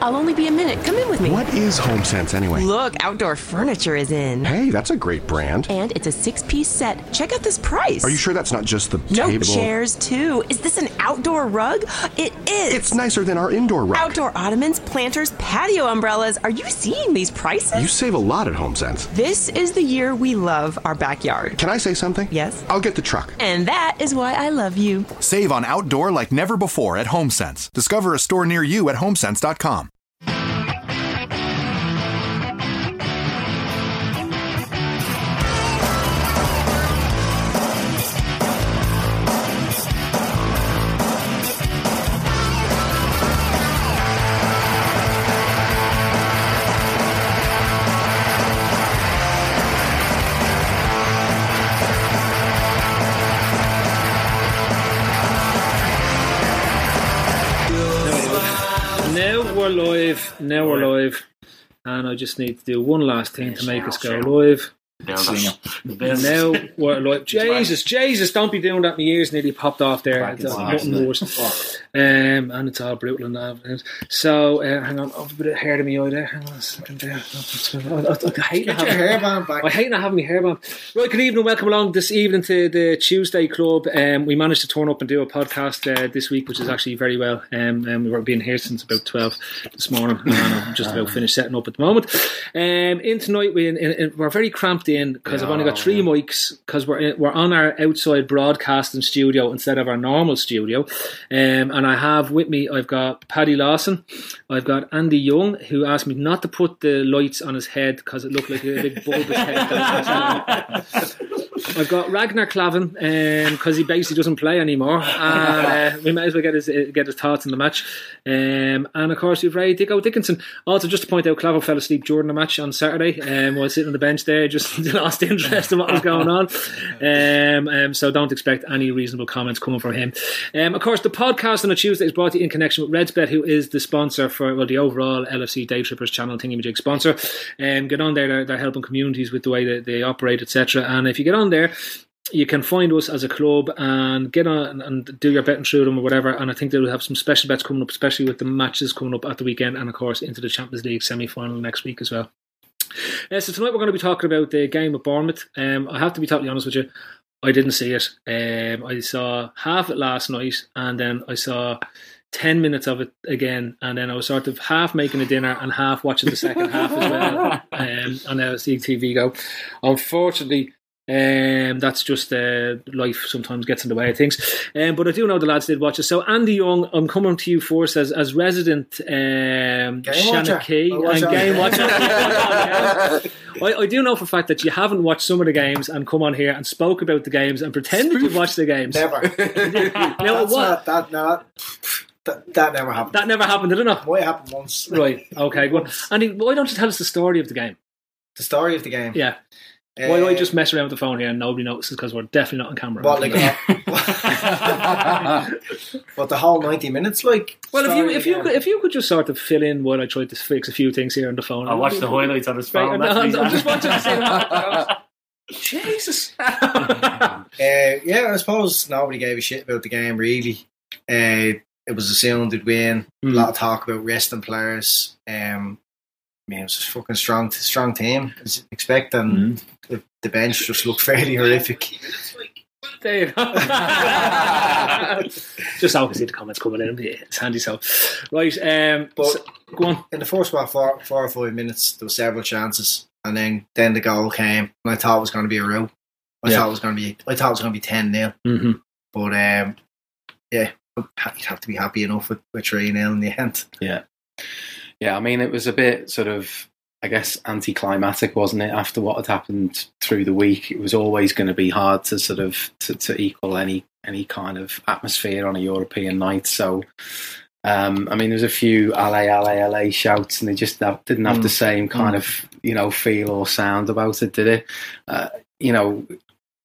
I'll only be a minute. Come in with me. What is HomeSense anyway? Look, outdoor furniture is in. Hey, that's a great brand. And it's a six piece set. Check out this price. Are you sure that's not just the no table? chairs, too. Is this an outdoor rug? It is. It's nicer than our indoor rug. Outdoor ottomans, planters, patio umbrellas. Are you seeing these prices? You save a lot at HomeSense. This is the year we love our backyard. Can I say something? Yes. I'll get the truck. And that is why I love you. Save on outdoor like never before at HomeSense. Discover a store near you at homesense.com. we're live. Now we're oh, live. And I just need to do one last thing to make us go live. Now we're live. Jesus, Jesus, don't be doing that. My ears nearly popped off there. It's nothing worse. Um, and it's all brutal and that. So, uh, hang on. I've a bit of hair to me eye there. Hang on a second there. I, I, I hate not Get your having- hairband back. I hate not having my hairband. Right, good evening, welcome along this evening to the Tuesday Club. Um, we managed to turn up and do a podcast uh, this week, which is actually very well. Um, and we've been here since about twelve this morning, and I'm just about finished setting up at the moment. Um, in tonight, we in, in, we're very cramped in because I've only got three mics because we're in, we're on our outside broadcasting studio instead of our normal studio. Um, and I have with me, I've got Paddy Lawson, I've got Andy Young, who asked me not to put the lights on his head because it looked like a big bulbous head. I've got Ragnar Clavin because he basically doesn't play anymore. And, uh, we might as well get his uh, get his thoughts on the match. Um, and of course, we've Ray Dicko Dickinson. Also, just to point out, Clavin fell asleep during the match on Saturday um, while sitting on the bench there, just lost interest in what was going on. Um, um, so don't expect any reasonable comments coming from him. Um, of course, the podcast on a Tuesday is brought to you in connection with Redsbet, who is the sponsor for well the overall LFC Day Trippers channel thingy-majig sponsor. Um, get on there; they're, they're helping communities with the way that they operate, etc. And if you get on there you can find us as a club and get on and do your betting through them or whatever. And I think they'll have some special bets coming up, especially with the matches coming up at the weekend, and of course into the Champions League semi final next week as well. Uh, so tonight we're going to be talking about the game with Bournemouth. Um, I have to be totally honest with you, I didn't see it. Um, I saw half it last night, and then I saw. 10 minutes of it again, and then I was sort of half making a dinner and half watching the second half as well um, on our CTV go. Unfortunately, um, that's just uh, life sometimes gets in the way of things. Um, but I do know the lads did watch it. So, Andy Young, I'm coming to you first as, as resident um, Game watcher. Shanachie Oh, and game watcher. I, I do know for a fact that you haven't watched some of the games and come on here and spoke about the games and pretended you've watched the games. Never. Now, That's what? not, that, that, that never happened. That never happened, did it not? Might happen once. Right, okay, on. Andy, why don't you tell us the story of the game? The story of the game. Yeah. Why do I Uh, just mess around with the phone here and nobody notices because we're definitely not on camera? What, like, what the whole ninety minutes like? Well, if you story if you could, if you could just sort of fill in while I tried to fix a few things here on the phone. I watched the highlights on his Right, phone. I'm, I'm just watching to see that. Jesus. Uh, yeah, I suppose nobody gave a shit about the game really. Uh, it was assumed they'd win. Mm. A lot of talk about resting players. Um, I mean, it was a fucking strong, strong team. As you'd expect, and Mm. the, the bench just looked fairly horrific. There you go. just so I can see the comments coming in. It's handy so. Right, um, But- so- go on. In the first about four, four or five minutes, there were several chances, and then then the goal came, and I thought it was going to be a row. I Yeah. thought it was going to be, I thought it was going to be ten 0 Mm-hmm. But um, yeah, you'd have to be happy enough with, with three 0 in the end. Yeah. Yeah, I mean, it was a bit sort of, I guess, anticlimactic, wasn't it? After what had happened through the week, it was always going to be hard to sort of to, to equal any any kind of atmosphere on a European night. So, Um, I mean, there's a few LA, LA, LA shouts, and they just didn't have the same kind of you know feel or sound about it, did it? Uh, you know,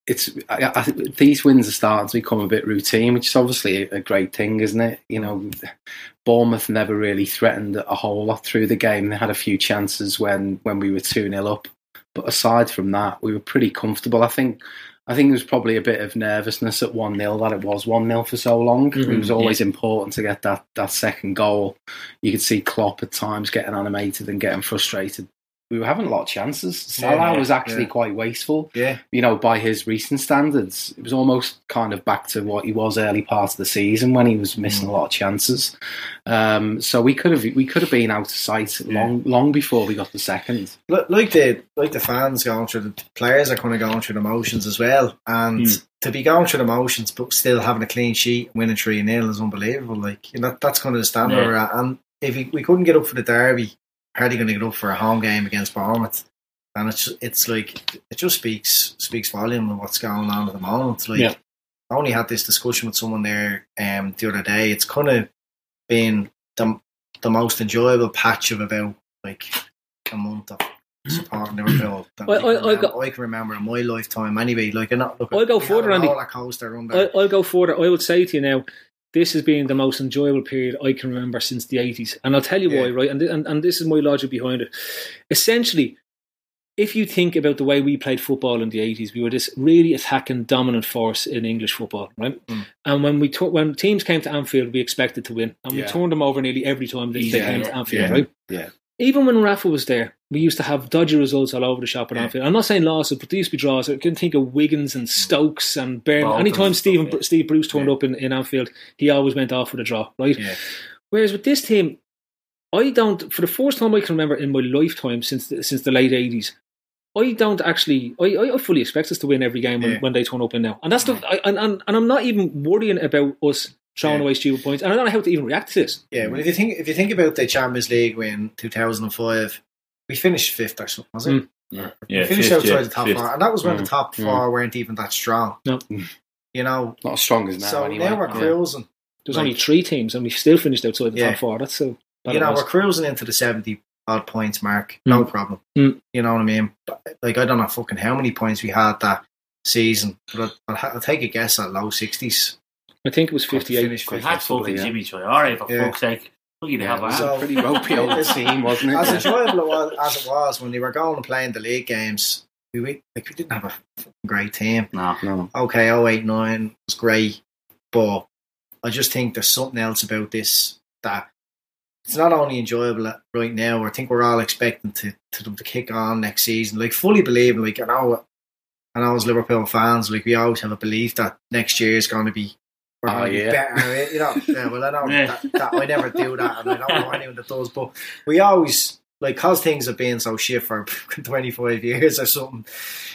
it's I, I these wins are starting to become a bit routine, which is obviously a, a great thing, isn't it? You know, Bournemouth never really threatened a whole lot through the game. They had a few chances when when we were two 0 up, but aside from that, we were pretty comfortable. I think. I think there was probably a bit of nervousness at 1 0 that it was 1 0 for so long. Mhm, it was always important to get that, that second goal. You could see Klopp at times getting animated and getting frustrated. We were having a lot of chances. Salah Yeah, was actually yeah. quite wasteful Yeah, you know, by his recent standards, it was almost kind of back to what he was early part of the season when he was missing a lot of chances. Um, so we could have we could have been out of sight long long before we got the second. Like the like the fans going through the players are kind of going through the motions as well, and to be going through the motions but still having a clean sheet and winning three 0 is unbelievable. Like you know, that's kind of the standard Yeah. we're at. And if we, we couldn't get up for the derby, hardly going to get up for a home game against Bournemouth. And it's it's like it just speaks speaks volume of what's going on at the moment. Like Yeah. I only had this discussion with someone there um, the other day. It's kind of been the the most enjoyable patch of about like a month of supporting Liverpool. Well, I, I- can I can remember in my lifetime anyway. Like, I'm not look, I'll go further, Andy. roller coaster. I, I'll go further. I would say to you now, this has been the most enjoyable period I can remember since the 80s. And I'll tell you why, right? And, th- and, and this is my logic behind it. Essentially, if you think about the way we played football in the 80s, we were this really attacking, dominant force in English football, right? Mm. And when we when teams came to Anfield, we expected to win. And we turned them over nearly every time they, they Yeah, came to Anfield, yeah. right? Yeah. Even when Rafa was there, we used to have dodgy results all over the shop at Yeah. Anfield. I'm not saying losses, but there used to be draws. I can think of Wigans and Stokes and. Bolton Anytime Stephen, yeah. Steve Bruce turned Yeah. up in, in Anfield, he always went off with a draw, right? Yeah. Whereas with this team, I don't. For the first time I can remember in my lifetime since the, since the late eighties, I don't actually. I, I fully expect us to win every game when, Yeah. when they turn up in now, and that's the. I, and, and and I'm not even worrying about us throwing Yeah. away stupid points, and I don't know how to even react to this. Yeah, well, if you think if you think about the Champions League win 2005, we finished fifth or something, was it? Mm. Yeah, we finished fifth, outside yeah, the top fifth. four, and that was when Mm. the top Mm. four weren't even that strong. No. You know, Not as strong as now so anyway. now we're Yeah. cruising. There's Like- only three teams, and we still finished outside the Yeah. top four. That's so. you know, we're cruising into the 70 odd points mark. No problem. Mm. You know what I mean? But, like, I don't know fucking how many points we had that season, but I'll, I'll, I'll take a guess at low 60s. I think it was fifty-eight. Finish We fifth. had fucking yeah. Djimi Traoré. All right, for Yeah. fuck's sake. Look at the Yeah, hell it was a pretty ropey old team, wasn't it? As enjoyable it was, as it was when they were going and playing the league games, we, we, like, we didn't have a fucking great team. No. No. okay, 089 was great, but I just think there's something else about this that it's not only enjoyable right now. I think we're all expecting to, to them to kick on next season, like fully believing. Like I know, and I know as Liverpool fans, like we always have a belief that next year is going to be. We're ah, Oh, going yeah. be better, eh? you know. Yeah, well, I know Yeah. that, that I never do that, and I don't know anyone that does. But we always like because things have been so shit for 25 years or something.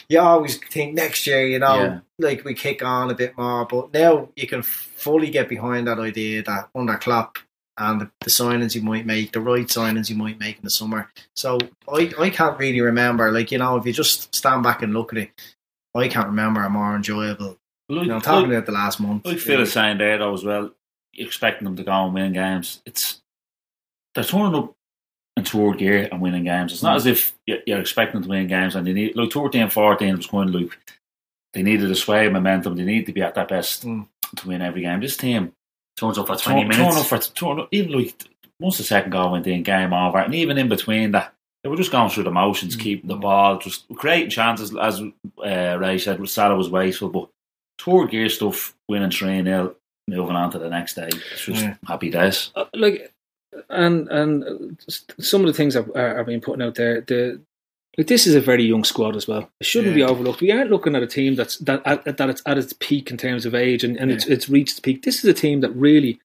You always think next year, you know, Yeah. like we kick on a bit more. But now you can fully get behind that idea that under Klopp and the, the signings you might make, the right signings you might make in the summer. So I, I can't really remember. Like you know, if you just stand back and look at it, I can't remember a more enjoyable. Look, You know, talking about the last month. like Phil is saying there though as well, you're expecting them to go and win games. It's they're turning up in third gear and winning games. It's not Mm. as if you're expecting them to win games and they need like 13 14 was going like they needed a sway of momentum. They need to be at their best Mm. to win every game. This team Turns up for 20 turn, minutes. turn up for turn up, even like once the second goal went in, game over, and even in between that. They were just going through the motions, keeping the ball, just creating chances. As uh, Ray said, Salah was wasteful, but third gear stuff, winning 3 0, moving on to the next day. It's just Yeah. happy days. Uh, like and and some of the things that are, are being put out there the like this is a very young squad as well it shouldn't be overlooked we aren't looking at a team that's that at, that it's at its peak in terms of age and, and it's it's reached its peak this is a team that really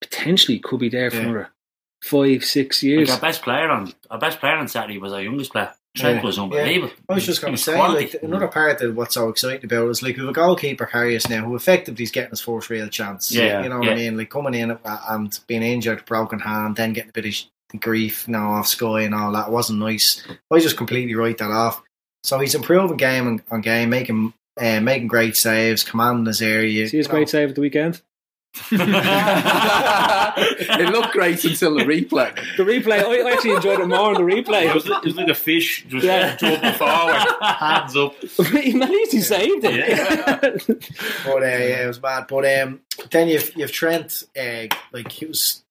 potentially could be there for Yeah. another five six years Like our best player on our best player on Saturday was our youngest player. Trent Yeah. was unbelievable. I was just going to say, quality. like another part of what's so exciting about it is like we have a goalkeeper Karius now who effectively is getting his first real chance. Yeah, you know what I mean. Like coming in and being injured, broken hand, then getting a bit of sh- grief now off Sky and all that wasn't nice. I just completely write that off. So he's improving game on, on game, making uh, making great saves, commanding his area. see his you know. great save at the weekend it looked great until the replay. The replay, I, I actually enjoyed it more in the replay. It was, it was like a fish just Yeah. jumping forward, hands up. At least he saved it. But uh, yeah, it was bad. But um, then you've you've Trent. Uh, like he was.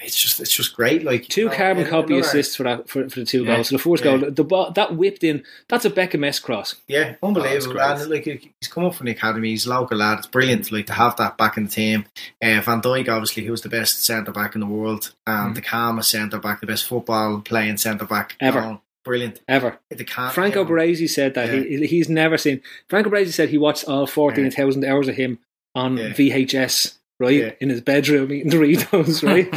It's just it's just great. Like Two you know, carbon copy another- assists for that for, for the two Yeah. goals. So the fourth Yeah. goal, the ball, that whipped in. That's a Beckham S cross. Yeah, unbelievable. great. and like he's come up from the academy. He's a local lad. It's brilliant. Like to have that back in the team. Uh, Van Dijk, obviously, he was the best centre back in the world, and the calmest centre back, the best football playing centre back Ever. going. Brilliant. Ever. The calm, Franco yeah. Baresi said that he he's never seen. Franco Baresi said he watched all fourteen thousand hours of him on Yeah. VHS. Right Yeah. in his bedroom eating Doritos, right?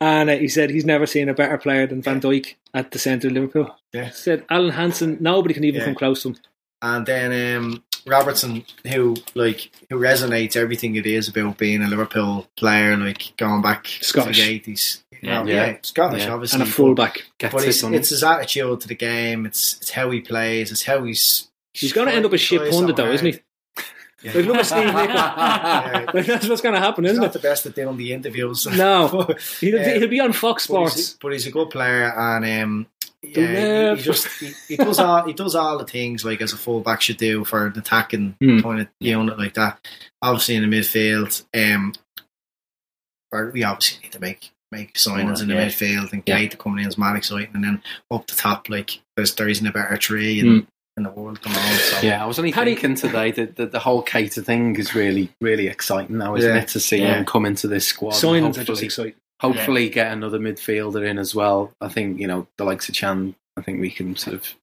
and uh, he said he's never seen a better player than Van Dijk at the centre of Liverpool. Yeah. Said Alan Hansen, nobody can even Yeah. come close to him. and then um, Robertson, who like who resonates everything it is about being a Liverpool player, like going back Scottish. to the eighties. Yeah. yeah, Yeah. Scottish, Yeah. obviously, And a fullback. But it's, it's his attitude to the game. It's it's how he plays. It's how he's. He's going to end up a shit tries pundit, though, isn't he? Yeah. Like, look at Steve Nicol. Yeah. Like, that's what's going to happen, He's isn't not it? the best at doing the interviews. No, he'll, uh, he'll be on Fox but he's, Sports. but he's a good player, and um, yeah, he, he just he, he does all he does all the things like as a fullback should do for an attacking Hmm. kind of unit like that. Obviously in the midfield, um, we obviously need to make make signings in the Yeah. midfield and Yeah. Keita coming in mad exciting, and then up the top like there's there isn't a better three in, Hmm. In the world come on. So Yeah, I was only Paddy- thinking today that, that the whole Keita thing is really, really exciting now, isn't Yeah. it? To see Yeah. him come into this squad. and Signings are just hopefully- exciting. hopefully get another midfielder in as well. I think you know the likes of Can. I think we can sort of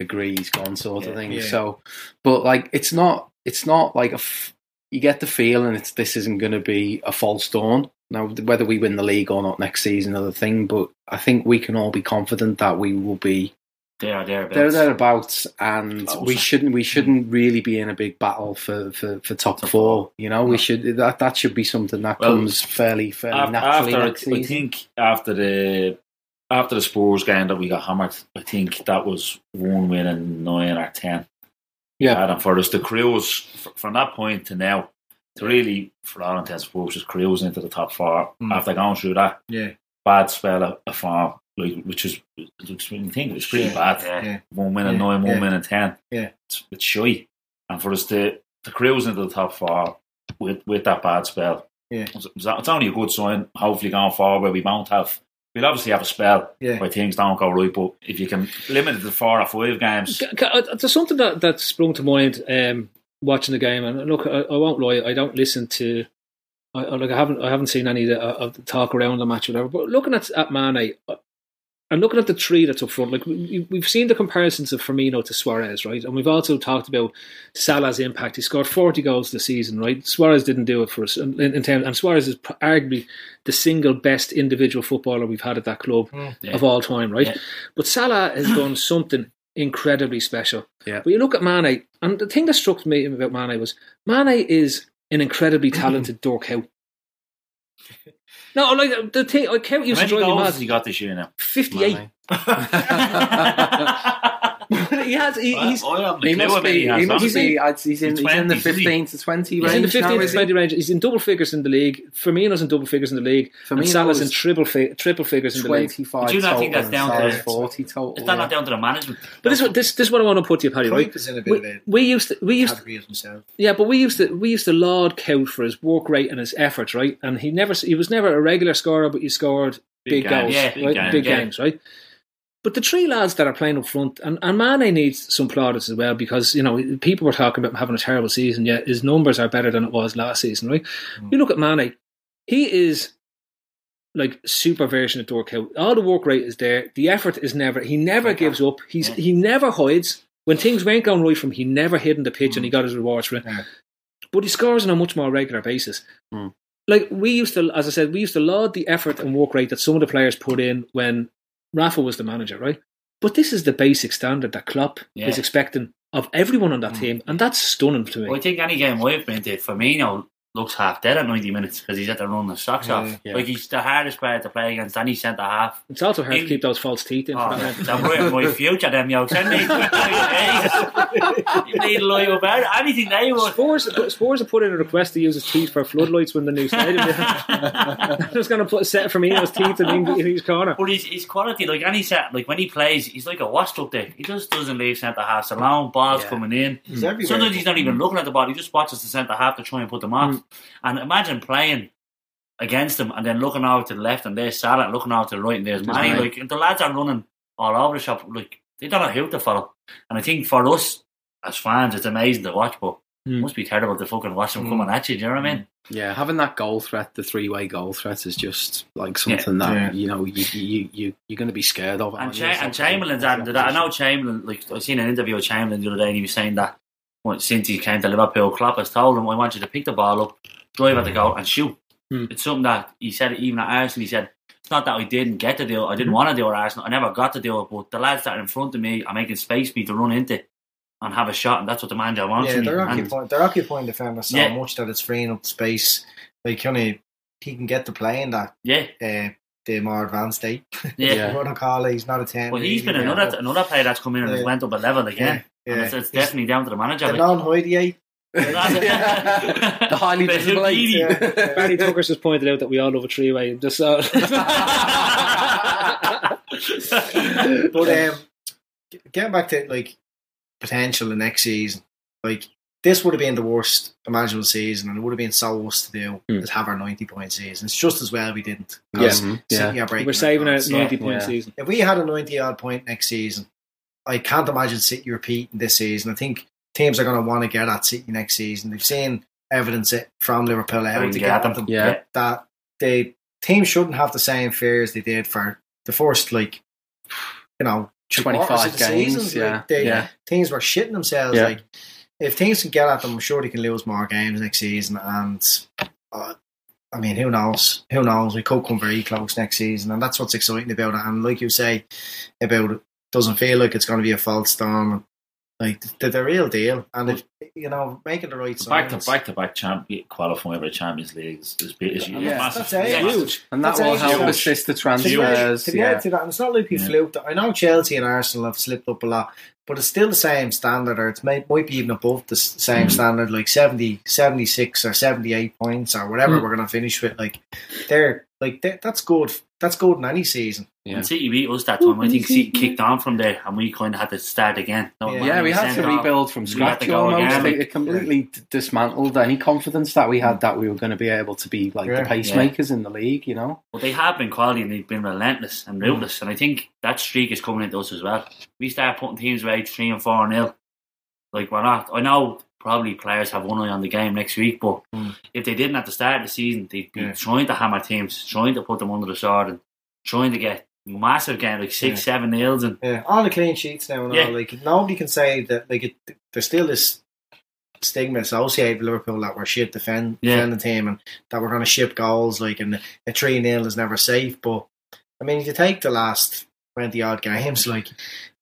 agree he's gone, sort of thing. Yeah. So, but like it's not it's not like a f- you get the feeling it's this isn't going to be a false dawn. Now, whether we win the league or not next season, another thing. But I think we can all be confident that we will be There, there, there thereabouts, and Close. we shouldn't we shouldn't really be in a big battle for, for, for top four. You know, we should that that should be something that Well, comes fairly fairly After, naturally after next I think after the after the Spurs game that we got hammered, I think that was one win and nine or ten. Yeah. and for us to cruise f- from that point to now to really, for all intents and purposes, cruise into the top four Mm. after going through that yeah, bad spell of, of form, like which is which when you think it's pretty Yeah. bad. Yeah. yeah, One win and nine, one yeah. win and ten. Yeah. it's, it's shy, and for us to to cruise into the top four with with that bad spell, Yeah. it's, it's only a good sign. Hopefully, going forward, where we won't have. We'll obviously have a spell yeah. where things don't go right, but if you can limit it to four or five games, Ca- ca- uh, There's something that, that sprung to mind um, watching the game, and look, I, I won't lie, I don't listen to. I, I- like I haven't, I haven't seen any of the, uh, of the talk around the match or whatever. But looking at at Mane, and looking at the three that's up front, like we, we've seen the comparisons of Firmino to Suarez, right? And we've also talked about Salah's impact. He scored 40 goals this season, right? Suarez didn't do it for us in, in terms, and Suarez is arguably the single best individual footballer we've had at that club hmm. Yeah. of all time, right? Yeah. But Salah has done something incredibly special. Yeah. But you look at Mane, and the thing that struck me about Mane was Mane is an incredibly talented Dirk Kuyt. No, like the thing, like Howe how used to many drive me goals mad. has he got this year now? Fifty-eight. Mane. he has. He, he's. I haven't a He must how many be. has He must done. be. I'd- He's in. He's in the 20s, he? fifteen to twenty range. He's range. in the 15 to 20 range. He's in double figures in the league. Firmino's in double figures in the league. and Firmino Salah's in triple fi- triple figures in the league. Twenty-five. Do you not think that's down and to- Salah's forty total? Is that yeah. not down to the management? But this, is what- this, this is what I want to put to you, Paddy. Right? Cruyff is in a bit of We, we used to, we used to, category of himself. Yeah, but we used to we used to laud Kuyt for his work rate and his effort, right? And he never he was never a regular scorer, but he scored big, Big goals, yeah, big right? games, big games, right? But the three lads that are playing up front, and, and Mane needs some plaudits as well because you know people were talking about him having a terrible season. Yet his numbers are better than it was last season, right? You look at Mane; he is like super version of Dirk Kuyt. All the work rate is there. The effort is never. He never gives up. He's Yeah. he never hides. When things weren't going right from, him, he never hid in the pitch and he got his rewards for it. Yeah. But he scores on a much more regular basis. Hmm. Like we used to, as I said, we used to laud the effort and work rate that some of the players put in when Rafa was the manager, right? But this is the basic standard that Klopp Yeah. is expecting of everyone on that Hmm. team, and that's stunning to me. Well, I think any game I've been to, Firmino looks half dead at 90 minutes because he's at the run his socks off. yeah. Like he's the hardest player to play against any centre half. It's also hard to keep those false teeth in. For Oh, that man. they're ruining my future, them yokes. Send me You need to lie about it. anything they want. Spurs, Spurs have put in a request to use his teeth for floodlights when the new stadium. I'm just going to put a set Firmino's teeth in, in each corner. But his, his quality, like any set, like when he plays, he's like a washed up there. He just doesn't leave centre halves alone. Balls coming in. He's. Sometimes he's not even looking at the ball. He just watches the centre half to try and put them off. Mm. And imagine playing against them and then looking over to the left and there's Salah, and looking over to the right and there's Manny. Mane. Like the lads are running all over the shop. Like they don't know who to follow. And I think for us as fans, it's amazing to watch, but hmm. it must be terrible to fucking watch them coming hmm. at you. Do you know what I mean? Hmm. Yeah, having that goal threat, the three-way goal threat, is just like something that Yeah. you know you you you you're going to be scared of. And. Cha- and Chamberlain's adding to that. I know Chamberlain, like, I seen an interview with Chamberlain the other day and he was saying that well, since he came to Liverpool, Klopp has told him, I want you to pick the ball up, drive at the goal and shoot. Hmm. It's something that he said even at Arsenal, he said, it's not that I didn't get to do it, I didn't want to do it at Arsenal, I never got to do it, but the lads that are in front of me are making space for me to run into and have a shot, and that's what the manager wants Yeah, they're And- occupying, they're occupying the defender so Yeah. much that it's freeing up space. Like, kind of, he can get to playing that yeah, uh, the more advanced state. yeah. Yeah. He's not a 10. Well, he's been another another player that's come in and Yeah. went up a level again. Yeah, And yeah. it's, it's definitely down to the manager. The like. non hoidier. the highly The visible eight. Yeah. Barry Tucker's just pointed out that we all love a three way. Just uh, But um, getting back to like potential the next season, like this would have been the worst imaginable season, and it would have been so us to do Hmm. is have our ninety point season. It's just as well we didn't. Yeah, 'cause mhm, yeah. we're saving our ninety Yeah, point yeah. season. If we had a ninety odd point next season, I can't imagine City repeating this season. I think teams are going to want to get at City next season. They've seen evidence it from Liverpool how Bring to get get them. them. Yeah. That the team shouldn't have the same fears they did for the first like you know 25 quarters of the games, season. yeah, Like, they, yeah. teams were shitting themselves. Yeah. Like if teams can get at them, I'm sure they can lose more games next season. And uh, I mean, who knows? Who knows? We could come very close next season, and that's what's exciting about it. And like you say about it, doesn't feel like it's going to be a false storm. Like they're the real deal, and if you know, making the right Back to back to back champion qualifying for the Champions League is, is, is, is Yeah, massive. that's it. Yeah. Huge. And that That's will help ago. assist the To transfers. to be yeah. added to that, and it's not like we Yeah. fluked. I know Chelsea and Arsenal have slipped up a lot, but it's still the same standard, or it might, might be even above the same Mm. standard, like 70, 76 or 78 points or whatever Mm. we're going to finish with. Like, they're like they, that's good. That's good in any season. Yeah. And City beat us that time. I think City kicked on from there, and we kind of had to start again. No, Yeah. Yeah, we had to sent off. rebuild from We had scratch to go almost. again. It, it completely d- dismantled any confidence that we had that we were going to be able to be like Yeah. the pacemakers in the league, you know? But they have been quality and they've been relentless and mm. ruthless. And I think that streak is coming into us as well. We start putting teams away three and four nil. Like we're not. I know probably players have one eye on the game next week, but Mm. if they didn't at the start of the season, they'd be Yeah. trying to hammer teams, trying to put them under the sword, and trying to get massive game like six, Yeah. seven nils. And Yeah, all the clean sheets now and Yeah. all. Like nobody can say that. Like it, there's still this stigma associated with Liverpool that we're shit defend Yeah. defending team and that we're going to ship goals. Like and a three 0 is never safe. But I mean, if you take the last twenty odd games, like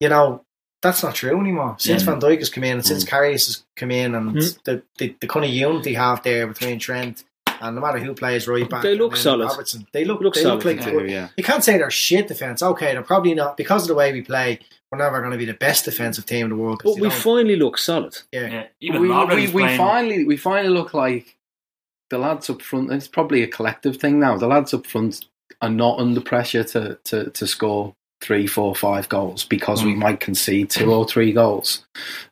you know. That's not true anymore. Since Yeah. Van Dijk has come in, and since Mm. Karius has come in, and Mm. the, the the kind of unity you have there between Trent and no matter who plays right back, They look solid. Robertson, they look Look they solid, look like Yeah, yeah. you can't say they're shit defense. Okay, they're probably not because of the way we play. We're never going to be the best defensive team in the world. But we don't- finally look solid. yeah. yeah, even we, we, we finally we finally look like the lads up front. It's probably a collective thing now. The lads up front are not under pressure to to, to score three, four, five goals because we hmm. might concede two hmm. or three goals.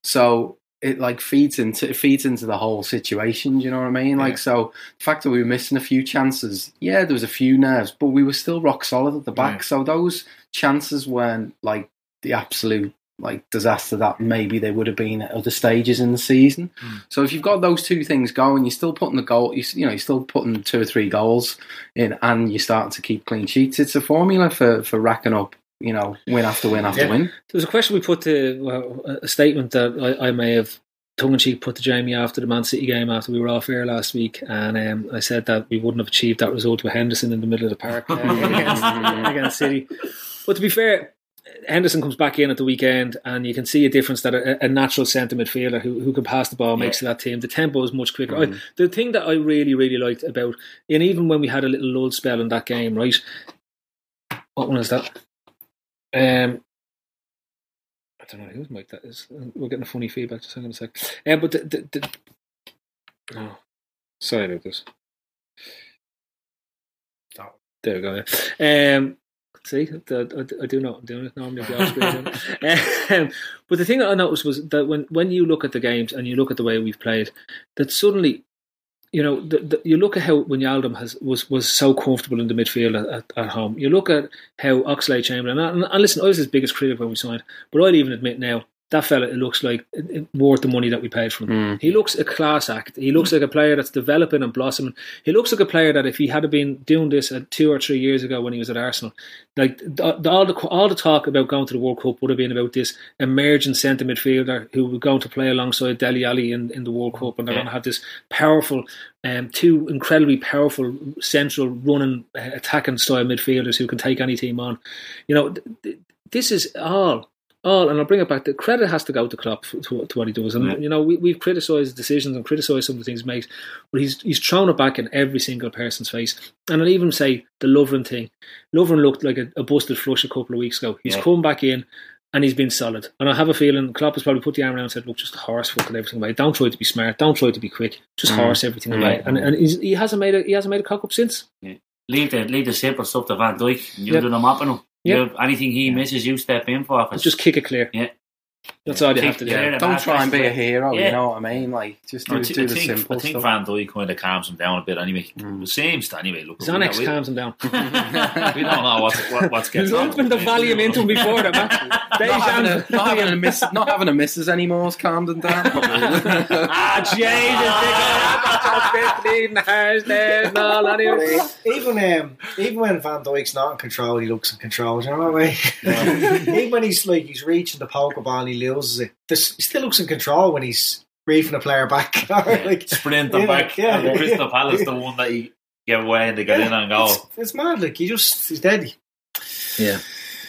So it like feeds into it feeds into the whole situation. Do you know what I mean? Like so, the fact that we were missing a few chances, yeah, there was a few nerves, but we were still rock solid at the back. Yeah. So those chances weren't like the absolute like disaster that maybe they would have been at other stages in the season. Hmm. So if you've got those two things going, you're still putting the goal, you, you know, you're still putting two or three goals in, and you're starting to keep clean sheets. It's a formula for for racking up, you know, win after win after Yeah. win. There was a question we put to well, a statement that I, I may have tongue in cheek put to Jamie after the Man City game after we were off air last week, and um, I said that we wouldn't have achieved that result with Henderson in the middle of the park uh, against, against City. But to be fair, Henderson comes back in at the weekend, and you can see a difference that a, a natural centre midfielder who, who can pass the ball makes to that team. The tempo is much quicker. I, the thing that I really, really liked about, and even when we had a little lull spell in that game, right? What one is that? Um, I don't know whose mic that is. We're getting a funny feedback. Just hang on a sec. Um, but the, the, the oh, sorry about this. There we go. Yeah. Um, see, the, I, I do know I'm doing it normally. um, but the thing that I noticed was that when, when you look at the games and you look at the way we've played, that suddenly, you know, the, the, you look at how Wijnaldum has was was so comfortable in the midfield at, at, home. You look at how Oxlade Chamberlain, and, and listen, I was his biggest critic when we signed, but I'd even admit now that fella it looks like worth the money that we paid for him. Mm. He looks a class act. He looks like a player that's developing and blossoming. He looks like a player that if he had been doing this uh, two or three years ago when he was at Arsenal, like the, the, all the all the talk about going to the World Cup would have been about this emerging centre midfielder who was going to play alongside Dele Alli in, in the World Cup, and they're Yeah. going to have this powerful, um, two incredibly powerful central running uh, attacking style midfielders who can take any team on. You know, th- th- this is all all, and I'll bring it back. The credit has to go to Klopp to, to what he does, and Yeah. you know we, we've criticised decisions and criticised some of the things he makes, but he's he's thrown it back in every single person's face. And I'll even say the Lovren thing. Lovren looked like a, a busted flush a couple of weeks ago. He's Yeah. come back in. And he's been solid. And I have a feeling Klopp has probably put the arm around and said, look, just horse foot everything away. Don't try to be smart. Don't try to be quick. Just Mm. horse everything Mm. away. And, and he's, he hasn't made a he hasn't made a cock up since. Leave the leave the simple stuff to Van Dijk. You Yep. do the mopping him. Yep. You, anything he misses, you step in for. 'cause- Just kick it clear. Yeah. That's all you have to do. Yeah, the don't bad try and be a hero. Yeah. You know what I mean? Like just do, I, thi- do I the think, simple I think stuff. Van Dijk kind of calms him down a bit anyway. It seems to anyway. Look, Xanax we, calms him down. we don't know what's, what, what's getting on. Lumping the volume into him before the match. not, having a, not, having a miss, not having a missus anymore has calmed him down. ah, Jesus, no, anyway. even um, even when Van Dijk's not in control, he looks in control. Do you know what I mean? even when he's like he's reaching the pokeball and he loses it, this, he still looks in control when he's briefing a player back. or, like Sprinting Yeah, back. yeah, and yeah. Crystal Palace, the one that he gave away and they got in and goal. It's, it's mad. Like he just he's dead. Yeah.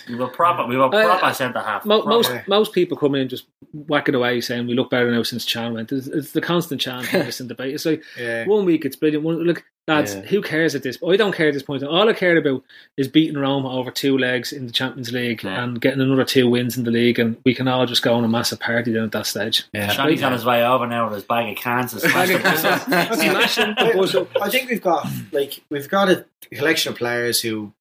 We were proper. We were Uh, proper centre half. Mo- most most people come in just whacking away saying we look better now since Can went. It's, it's the constant Can Henderson debate. It's like Yeah. one week it's brilliant. One, look, lads, Yeah. who cares at this? I don't care at this point. All I cared about is beating Roma over two legs in the Champions League Yeah. and getting another two wins in the league, and we can all just go on a massive party then at that stage. Yeah. Shani's on his way over now with his bag of cans and smashed the bus up. Smashing the. I think we've got like we've got a collection of players who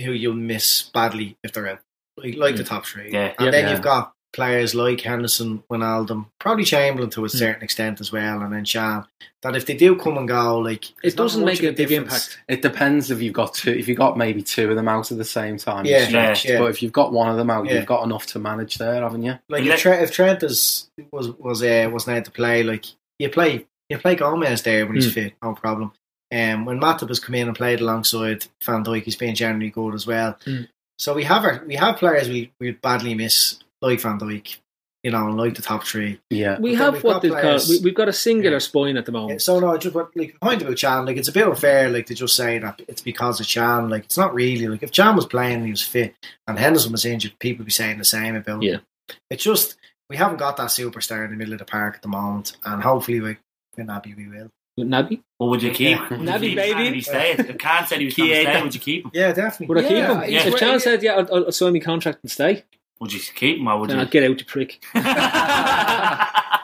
who you'll miss badly if they're out, like, like the mm. top three. Yeah. and Yeah. then Yeah. you've got players like Henderson, Wijnaldum, probably Chamberlain to a Hmm. certain extent as well, and then Shan. That if they do come and go, like It doesn't make a big difference. impact. It depends if you've got two. If you've got maybe two of them out at the same time, Yeah, you're stretched. yeah. But if you've got one of them out, Yeah. you've got enough to manage there, haven't you? Like Yeah. if Trent, if Trent is was was uh, was not to play, like you play you play Gomez there when he's Hmm. fit, no problem. Um, when Matip has come in and played alongside Van Dijk, he's been generally good as well. Hmm. So we have our we have players we we badly miss like Van Dijk, you know, and like the top three. Yeah. We But have we've what got they call players- we, we've got a singular Yeah. spine at the Yeah, moment. so no, just what like the point about Can, like it's a bit unfair, like to just say that it's because of Can. Like it's not really like if Can was playing and he was fit and Henderson was injured, people would be saying the same about Yeah. him. It's just we haven't got that superstar in the middle of the park at the moment, and hopefully we we're we will. With Naby, Well, would you keep? Yeah. Would you keep baby. Can If he stayed, if Can said he was going to stay, would you keep him? Yeah, definitely. would I keep him? yeah. If Can said, "Yeah, I'll, I'll sign my contract and stay," Would you keep him or would then you? Get out, you prick.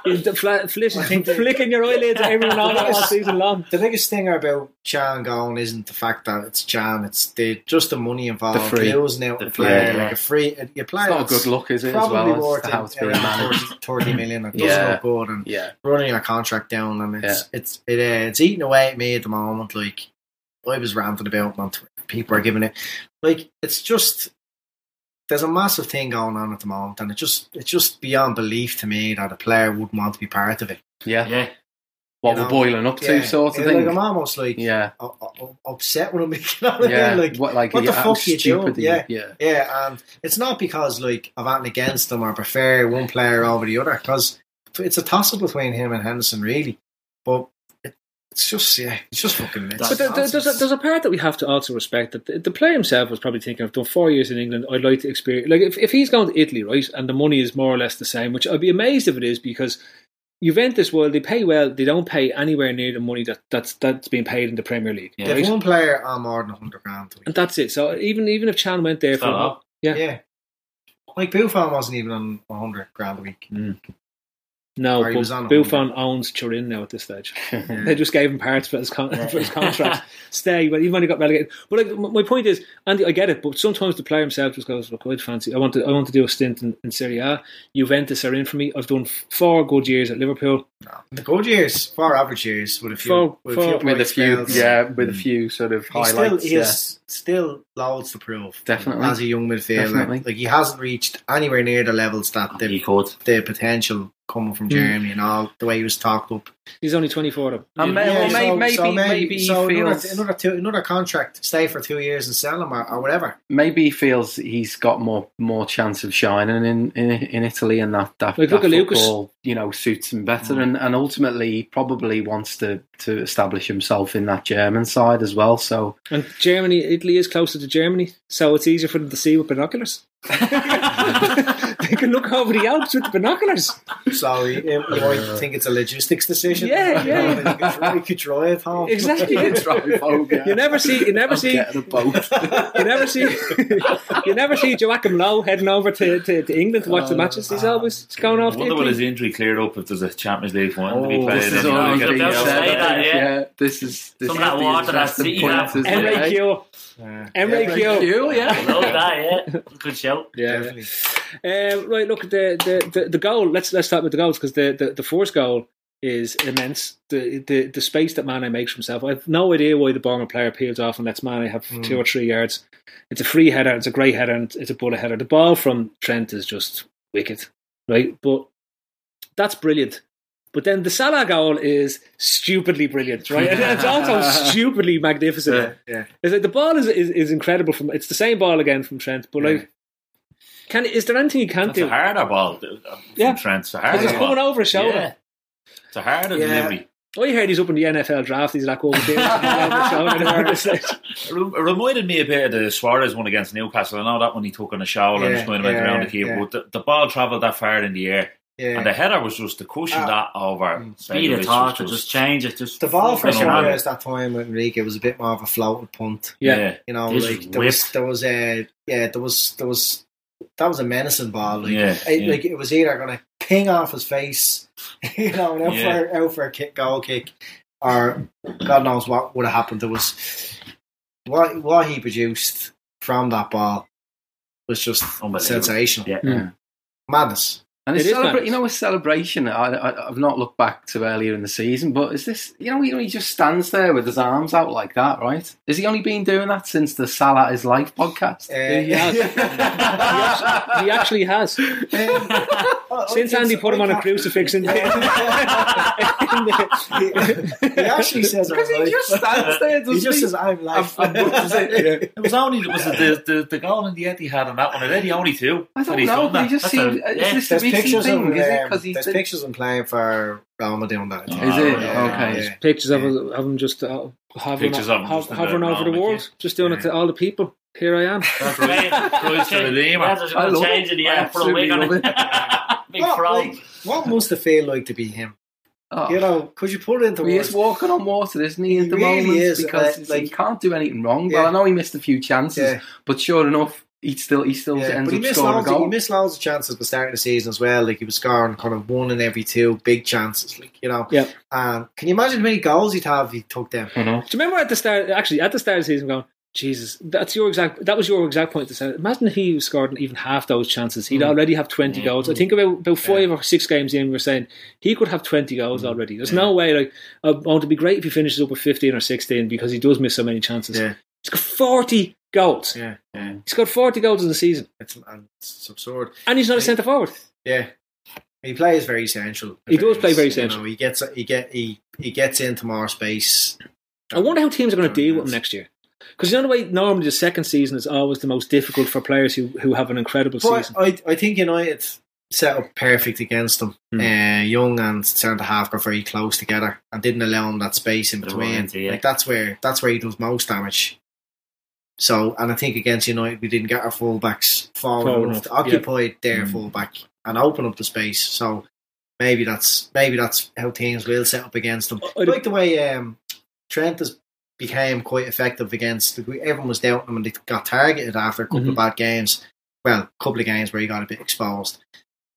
You're the fla- flish- I think that- flicking your eyelids at everyone all, all season long. The biggest thing about Can going isn't the fact that it's Can; it's the just the money involved. The free. losing out The the free, player, yeah. like a free. You play It's not a good look, is it? As Probably well worth as how it's it, being around managed. 30, 30 million. It doesn't Yeah. look good, and Yeah. running your contract down, and it's it's it, uh, it's eating away at me at the moment. Like I was ranting about, and people are giving it like it's just there's a massive thing going on at the moment, and it just it's just beyond belief to me that a player wouldn't want to be part of it. Yeah. Yeah. What You we're know? boiling up to, Yeah. sort of Yeah, thing. Like I'm almost like yeah. u- u- upset with him. You know what Yeah. I? Like what, like, what the how fuck you doing? Yeah. Yeah. Yeah, and it's not because like I've anything against them or prefer one player over the other because it's a toss up between him and Henderson, really. But it, it's just yeah, it's just fucking. It's But there, there- there's, a, there's a part that we have to also respect that the, the player himself was probably thinking, I've done four years in England, I'd like to experience. Like, if, if he's going to Italy, right, and the money is more or less the same, which I'd be amazed if it is because Juventus, well, they pay well, they don't pay anywhere near the money that, that's that's being paid in the Premier League. Yeah. If right? one player on more than hundred grand, a week. And that's it. So even even if Can went there for. Oh. Yeah. yeah. Like Buffon wasn't even on hundred grand a week. Mm. No, Or he was but on a Buffon owns Turin now at this stage. They just gave him parts for his, con- for his contract. Stay, but you've only got relegated. But like, my point is, Andy, I get it, but sometimes the player himself just goes, "Look, I'd fancy. I want to. I want to do a stint in, in Serie A. Juventus are in for me. I've done four good years at Liverpool. The good years, four average years, with a few, For- with for- a few, with a few, yeah, with a hmm. few sort of He's still, highlights. he yeah. has still loads to prove. Definitely. as a young midfielder, Definitely. like he hasn't reached anywhere near the levels that He the, could. the potential coming from hmm. Germany and all the way he was talked up. He's only twenty four. Though. And may- well, so- maybe, so maybe, he so feels another, another, two, another contract, stay for two years and sell him or, or whatever. maybe he feels he's got more more chance of shining in in, in Italy, and that that, Like, that look at Lucas. football, you know, suits him better, hmm. and, and ultimately he probably wants to to establish himself in that German side as well. So And Germany, Italy is closer to Germany, so it's easier for them to see with binoculars. they can look over the Alps with the binoculars. So you, um, you might uh, think it's a logistics decision. Yeah, You yeah. You could, try- you could drive home. Exactly. drive home, yeah. You never see. You never I'm see. getting a boat. You never see. you never see Joachim Löw heading over to, to, to England to watch the oh, matches. He's ah. always going off to wonder will his injury cleared up if there's a Champions League final to be Oh, played. this is in, you know, all get being the- that, yeah. This is this Some of that the water that interesting City point, have. isn't it? Emre Q. Emre Q. Q, yeah. Love that, yeah. Good shout. Yeah. Um, right. Look, the, the, the, the goal. Let's let's start with the goals because the, the, the first goal is immense. The, the the space that Mane makes for himself. I have no idea why the Bournemouth player peels off and lets Mane have two or three yards. It's a free header. It's a great header. And it's a bullet header. The ball from Trent is just wicked, right? But that's brilliant. But then the Salah goal is stupidly brilliant, right? And it's also stupidly magnificent. Yeah. It's like the ball is, is is incredible from. It's the same ball again from Trent, but like, can is there anything you can't That's do? a harder ball uh, from Yeah. Trent. It's a Because harder he's coming over his shoulder. Yeah. It's a harder Yeah. delivery. I heard he's up in the NFL draft. He's like oh, there. over his shoulder and over his leg. It reminded me a bit of the Suarez one against Newcastle. I know that one he took on the shoulder and Yeah, just going about yeah, around the keeper. yeah. But the, the ball travelled that far in the air. Yeah. And the header was just to cushion Ah. that over. Speed of Segovich thought, was to just change it. Just the ball for Fucking unreal. Suarez that time with Enrique was a bit more of a floated punt. Yeah. You know, This like is there was there was a yeah there was there was that was a menacing ball. Like, Yeah, it, yeah. like it was either going to ping off his face, you know, and out Yeah. for out for a kick, goal kick, or God knows what would have happened. There was what what he produced from that ball was just Unbelievable. sensational, Yeah. Mm. madness. And it's is celebra- you know, a celebration. I, I, I've not looked back to earlier in the season, but is this, you know, you know, he just stands there with his arms out like that, right? Has he only been doing that since the Salah is Life podcast? Uh, He has. He actually has. Since Andy put him on a crucifix in the, in the- he actually says, Because he just stands there, He doesn't just he? says, "I'm live." I'm- I'm- it- It was only was it the, the the goal in the Etihad and that one. Are they the only two? I don't know, done he just seemed. yeah, this a There's recent pictures of? Is it? um, Because he's there's been- pictures of him playing for Real Madrid on that. Oh, Is it? yeah, Okay. yeah. pictures of, of him just uh, hovering, Pictures of him ho- just hovering the over the round, world, just doing it to all the people. Here I am. Christ the Redeemer. That's I love change it. in the I air, put a wig on it. Big What, like, what must it feel like to be him? Oh. You know, could you put it into He words? is walking on water, isn't he, at He the really moment? is, because uh, he can't do anything wrong. Yeah. Well, I know he missed a few chances, Yeah. but sure enough, he still he still Yeah, ends but he up missed, scoring a loads of, goal. he missed loads of chances at the start of the season as well. Like he was scoring kind of one in every two big chances. Like you know, Yeah. Um, can you imagine how many goals he'd have if he took them? I know. Do you remember at the start? Actually, at the start of the season, going, Jesus, that's your exact. That was your exact point to say. Imagine if he scored even half those chances. He'd mm-hmm. already have twenty mm-hmm. goals. I think about about five or six games in, we were saying he could have twenty goals already. There's no way. Like, I want to be great if he finishes up with fifteen or sixteen because he does miss so many chances. Yeah. He's got forty goals. Yeah, yeah. He's got forty goals in the season, It's, and it's absurd. and he's not a centre forward. Yeah, he plays very central. He does play very You central. know, he gets he get he he gets into more space. I wonder how teams are going to deal with him next year. Because you know the way normally the second season is always the most difficult for players who, who have an incredible But season. I I think United set up perfect against them. Hmm. Uh, Young and centre half got very close together and didn't allow him that space in between. run into, yeah. Like that's where that's where he does most damage. So, and I think against United, we didn't get our fullbacks forward Forward enough to occupy yeah. their Mm. fullback and open up the space. So maybe that's maybe that's how teams will set up against them. I- I- like the way um, Trent has became quite effective against. Everyone was doubting him and they got targeted after a couple Mhm. of bad games. Well, a couple of games where he got a bit exposed.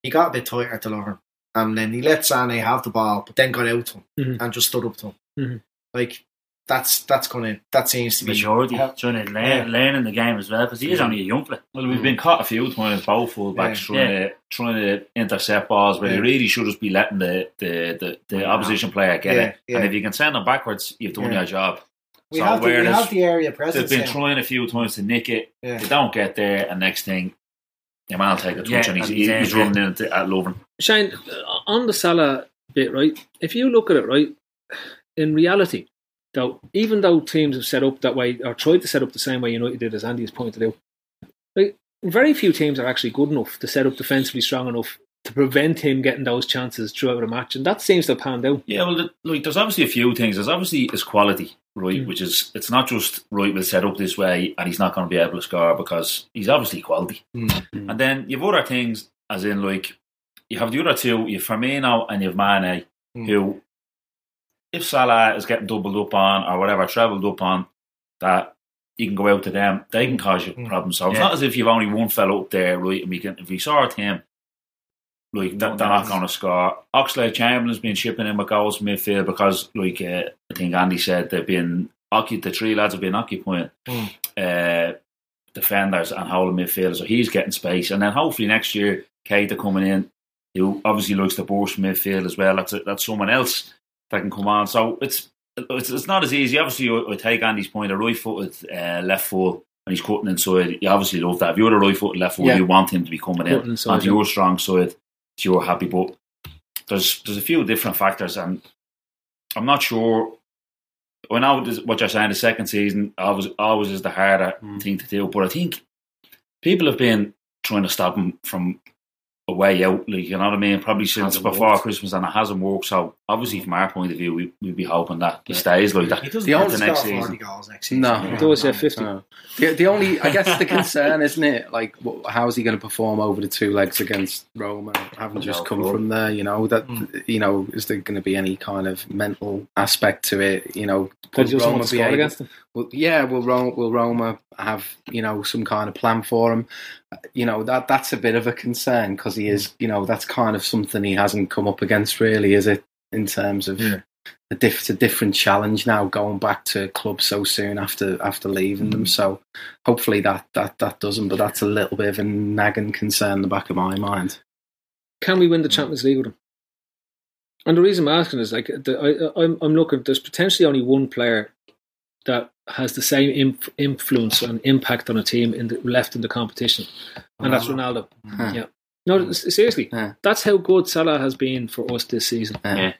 He got a bit tighter to Lovren, and then he let Sane have the ball, but then got out to him Mhm. and just stood up to him. Mhm. Like that's that's gonna that seems to be Maturity, Yeah. trying to learn, Yeah. learn the game as well because he is only a young player. Well, we've been caught a few times, both fullbacks Yeah. trying to trying to intercept balls where Yeah. you really should just be letting the the, the, the Yeah. opposition player get Yeah, it. yeah. And if you can send them backwards, you've done Yeah. your job. We So have the, we whereas have the area presence. They've been now. trying a few times to nick it. Yeah. They don't get there, and next thing, your man will take a touch Yeah, and he's, and he's, he's in, running into at Lovren. Shane, uh, on the Salah bit, right? If you look at it, right, in reality, though, even though teams have set up that way or tried to set up the same way United did, as Andy has pointed out, like, very few teams are actually good enough to set up defensively strong enough to prevent him getting those chances throughout a match, and that seems to have panned out. Yeah, well, the- like there's obviously a few things. There's obviously his quality, right? Mm. Which is it's not just right. We'll set up this way, and he's not going to be able to score because he's obviously quality. Mm. And then you've other things, as in like you have the other two. You have Firmino and you have Mane, Mm. who, if Salah is getting doubled up on or whatever, trebled up on, that you can go out to them. They can cause you Mm. problems. So it's not as if you've only one fellow up there, right? And we can if we sort him. Like that, they're not going to score. Oxlade Chamberlain's been shipping in with goals midfield because, like uh, I think Andy said, they've been occupied. The three lads have been occupying Mm. uh, defenders and holding midfield, so he's getting space. And then hopefully next year, Keita coming in, who obviously likes to burst midfield as well. That's a, that's someone else that can come on. So it's it's, it's not as easy. Obviously, I, I take Andy's point. A right-footed uh, left foot. And he's cutting inside. You obviously love that. If you're a right-footed left foot, Yeah. you want him to be coming in inside, onto yeah. your strong side so you're happy. But there's there's a few different factors, and I'm not sure. When I know what you're saying. The second season always always is the harder Hmm. thing to do, but I think people have been trying to stop him from a way out. Like you know what I mean? Probably since Hasn't before worked. Christmas, and it hasn't worked. So obviously, from our point of view, we we'd be hoping that he stays like that. He doesn't The have only to the next season. goals next season. No, He does, yeah, 50. no. The, the only, I guess, the concern, isn't it? Like, how's he going to perform over the two legs against Roma? Having just come cool. from there, you know that, Mm. you know, is there going to be any kind of mental aspect to it? You know, Because you will Roma be able- against them. Will, yeah, will Roma, will Roma have you know some kind of plan for him? You know that that's a bit of a concern because he is, you know, that's kind of something he hasn't come up against really, is it? In terms of Yeah. a, diff- it's a different challenge now, going back to club so soon after after leaving them. Mm. So hopefully that that that doesn't. But that's a little bit of a nagging concern in the back of my mind. Can we win the Champions League with them? And the reason I'm asking is like the, I, I'm, I'm looking. There's potentially only one player that has the same inf- influence and impact on a team in the, left in the competition, and that's Ronaldo. Huh. Yeah. No, seriously, Yeah. that's how good Salah has been for us this season. Yeah.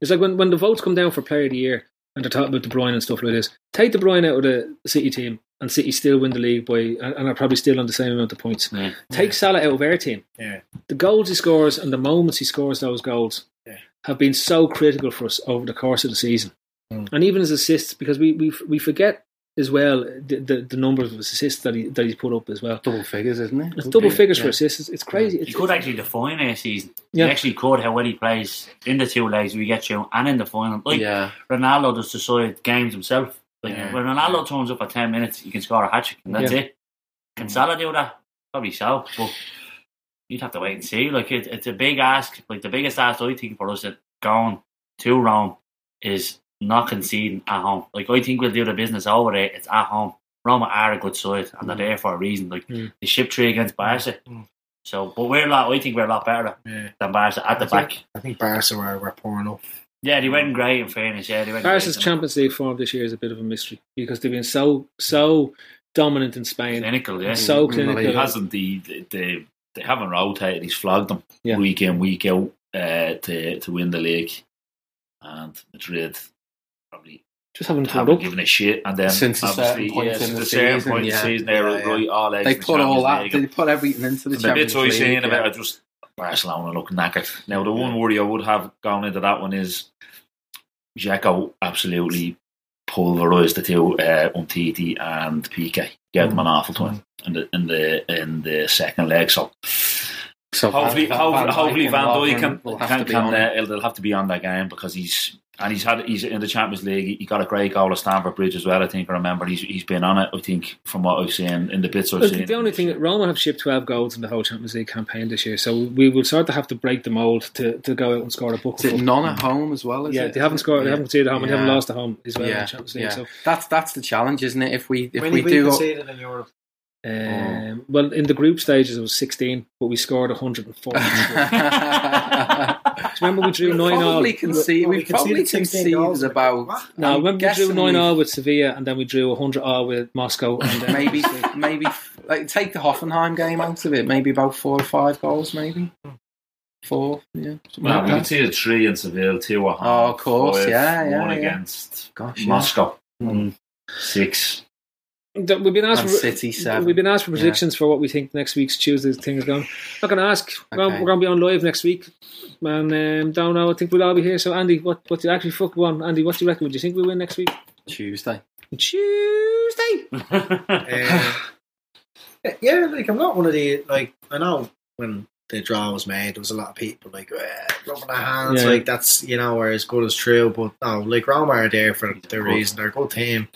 It's like when, when the votes come down for Player of the Year and they're talking about De Bruyne and stuff like this. Take De Bruyne out of the City team, and City still win the league by, and, and are probably still on the same amount of points. Yeah. Take Salah out of our team. Yeah. The goals he scores and the moments he scores those goals Yeah. have been so critical for us over the course of the season, Mm. and even his assists because we we we forget as well the, the, the numbers of assists that he that he's put up as well. double figures, isn't it? It's double figures for assists. It's, it's crazy. He It's, could actually define a season. Yeah. He actually could how well he plays in the two legs we get you and in the final. Like yeah, Ronaldo just decide games himself. Like Yeah. when Ronaldo turns up for ten minutes, he can score a hat trick and that's Yeah. it. Can Salah do that? Probably so, but you'd have to wait and see. Like it, it's a big ask. Like the biggest ask I think for us at going to Rome is not conceding at home. Like I think we'll do the business over there. It's at home. Roma are a good side and they're there for a reason. Like Mm. they shipped three against Barca. Mm. So, but we're a lot. I think we're a lot better Yeah. than Barca at the I back. think, I think Barca were, were poor enough. Yeah, they went great in fairness. Yeah, they went. Barca's great. Champions League form this year is a bit of a mystery because they've been so so dominant in Spain, clinical. Yeah, so Mm, clinical. He hasn't the they they haven't rotated. He's flogged them Yeah. week in week out uh, to to win the league, and Madrid probably just haven't turned haven't up. given a shit. And then Since a certain point yeah, in the a certain season, point in yeah. the season, they were Yeah, yeah. right all eggs they in the put all that. They put everything into the And the bits Champions I was League. saying yeah. about it just Barcelona look knackered. Now, the one worry I would have gone into that one is Jacko absolutely pulverised the two uh, Umtiti and Piqué. Gave them an awful time in the in the in the second leg. So So hopefully, Van- hopefully, Van Dijk hopefully Van Dijk can, will have can, be can on uh, he'll- they'll have to be on that game because he's and he's had he's in the Champions League. He, he got a great goal at Stamford Bridge as well. I think I remember he's he's been on it. I think from what I've seen in the bits I've Look, seen. the only thing that Roma have shipped 12 goals in the whole Champions League campaign this year, so we will sort of have to break the mould to, to go out and score a book. Is it none at home as well? Is yeah, it? they haven't scored. They haven't conceded at home, and they haven't lost at home as well in Yeah, the Champions League. yeah. So, That's that's the challenge, isn't it? If we if when we we do go, conceded in Europe? um, well, in the group stages it was 16, but we scored 104. Do you remember we drew nine all? probably concede. Well, we We probably conceded 16 goals. about. What? No, I'm remember we drew nine we- all with Sevilla, and then we drew 100 all with Moscow, and then maybe maybe like take the Hoffenheim game out of it. Maybe about four or five goals, maybe four. Yeah, something well, like we that. conceded three in Seville, two at home. Oh, of course, five, yeah, yeah, one yeah. against Gosh, yeah. Moscow, Mm. six. That we've been asked for City, seven. We've been asked for Yeah. predictions for what we think next week's Tuesday's thing is going. Not going to ask. We're Okay. gonna- We're going to be on live next week, and um, don't know. I think we'll all be here. So Andy, what what do you actually fuck one? Andy, what do you reckon? Would you think we win next week? Tuesday. Tuesday. Um, yeah, like I'm not one of the like I know when the draw was made, there was a lot of people like eh, rubbing their hands, Yeah. like that's you know where as good as true, but no, like Roma are there for the reason they're a good team.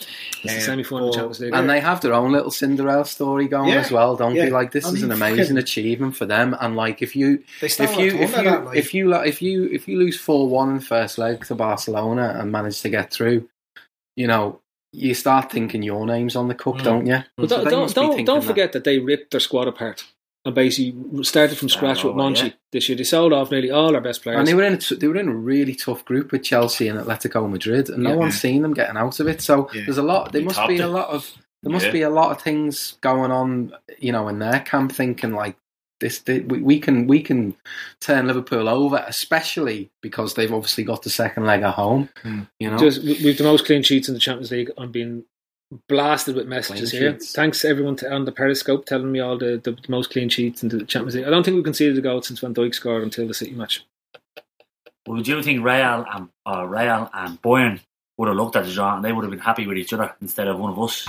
It's the Um, semi-final but- Champions League. And they have their own little Cinderella story going Yeah, as well, don't yeah. they? Like this I is an amazing fucking- achievement for them. And like if you if you if you that, like- if you lo- if you if you lose four one in the first leg to Barcelona and manage to get through, you know you start thinking your name's on the cup, Mm. don't you? But So don't don't don't, don't that. forget that. they ripped their squad apart and basically started from scratch with Monchi yeah. this year. They sold off nearly all our best players. And they were in a t- they were in a really tough group with Chelsea and Atletico Madrid, and no Yeah. one's seen them getting out of it. So Yeah. there's a lot. There must be it. a lot of there must be a lot of things going on, you know, in their camp, thinking like this. thi- we, we can we can turn Liverpool over, especially because they've obviously got the second leg at home. Hmm. You know, Just we- we've the most clean sheets in the Champions League. I'm being blasted with messages Clean here. sheets. Thanks everyone to, on the Periscope telling me all the, the most clean sheets in the Champions League. I don't think we conceded a goal since Van Dijk scored until the City match. Would you think Real and uh, Real and Bayern would have looked at the draw and they would have been happy with each other instead of one of us?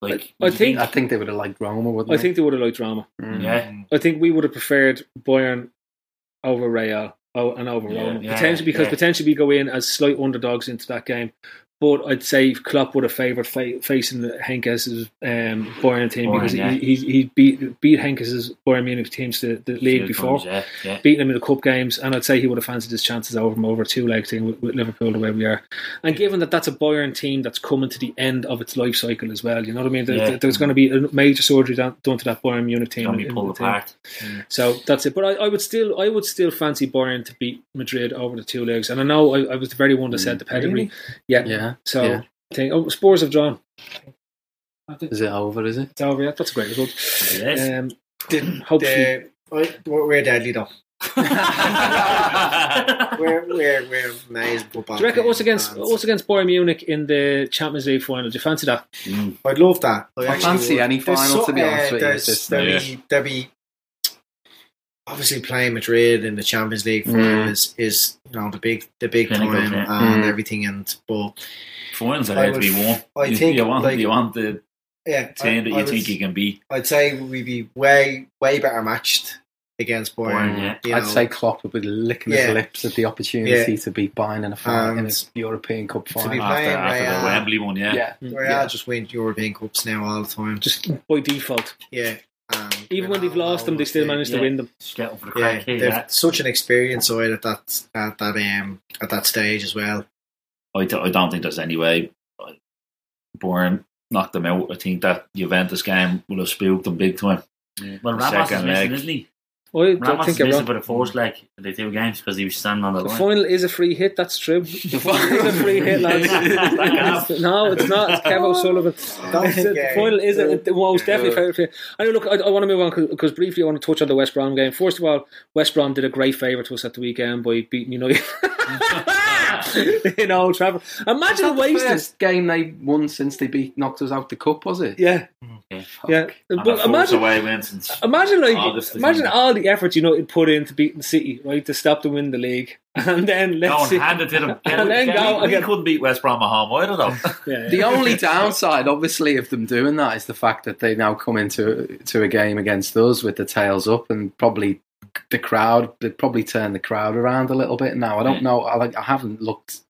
Like, I would you think- I think they would have liked Roma, wouldn't I they? think they would have liked drama. Mm. yeah, I think we would have preferred Bayern over Real oh, and over Yeah, Roma. yeah, potentially because yeah. potentially we go in as slight underdogs into that game. But I'd say Klopp would have favoured fa- facing the Heynckes's um, Bayern team Bayern, because yeah. he, he, he beat beat Heynckes's Bayern Munich teams to the league Few before. times, yeah, yeah. beating them in the cup games, and I'd say he would have fancied his chances over him over a two leg thing with, with Liverpool the way we are. And given that that's a Bayern team that's coming to the end of its life cycle as well, you know what I mean? There, Yeah. There's going to be a major surgery done, done to that Bayern Munich team. in- be in pulled the team. apart. So that's it. But I, I would still, I would still fancy Bayern to beat Madrid over the two legs. And I know I, I was the very one that said the pedigree. Yeah. Yeah. So yeah. I think oh, Spurs have drawn. Is it over? Is it? It's over. Yeah, that's a great result. Yes. Um, The, hopefully, the, we're, we're deadly though. We're we're we're amazing football. do you reckon team, us against and us against Bayern Munich in the Champions League final? Do you fancy that? I'd love that. I, I actually fancy would. any There's final, to be uh, honest with you, there's- this There'll stage. be, there'll be obviously playing Madrid in the Champions League final Mm. is, is you know the big the big Pinnacle, time yeah. and Mm. everything. And but Finals are I to be would- won. I you, think, you want like- you want the yeah, team that you I would- think you can be. I'd say we'd be way way better matched against Bayern. Bayern, yeah. you I'd know. say Klopp would be licking Yeah. his lips at the opportunity Yeah. to beat Bayern in a final, in a European Cup be final. playing After, after Real. the Wembley one, yeah. yeah, Real yeah. just win European Cups now all the time. Just by default. yeah. And Even when they've lost them, they still manage to win them. Just get up for the Yeah, here, they've yeah. such an experience side at that at that um at that stage as well. I, d- I don't think there's any way like, Bayern knocked them out. I think that Juventus game will have spooked them big time. Well, The is second missing, leg. isn't he? I don't Ramos think is you're missing wrong. for the first leg of the two games because he was standing on the The line. final is a free hit. That's true. the final is a free hit, lads. no, it's not. It's Kev O'Sullivan. Don't It's- think, the final is a, the most Yeah. definitely favourite. free- I know. Look, I, I want to move on because briefly I want to touch on the West Brom game. First of all, West Brom did a great favour to us at the weekend by beating United. in Old Trafford. Imagine the wasting. first game they won since they beat knocked us out the cup, was it? Yeah, hmm. Yeah. yeah. And But imagine, away win since imagine like, August, imagine all the effort you know it put in into beating City, right, to stop them win the league, and then Go let's and see. hand it to them. And then go we again. couldn't beat West Brom at home either, though. Yeah, The only downside, obviously, of them doing that is the fact that they now come into to a game against us with the tails up, and probably the crowd. They probably turn the crowd around a little bit now. I don't know. I, like, I haven't looked.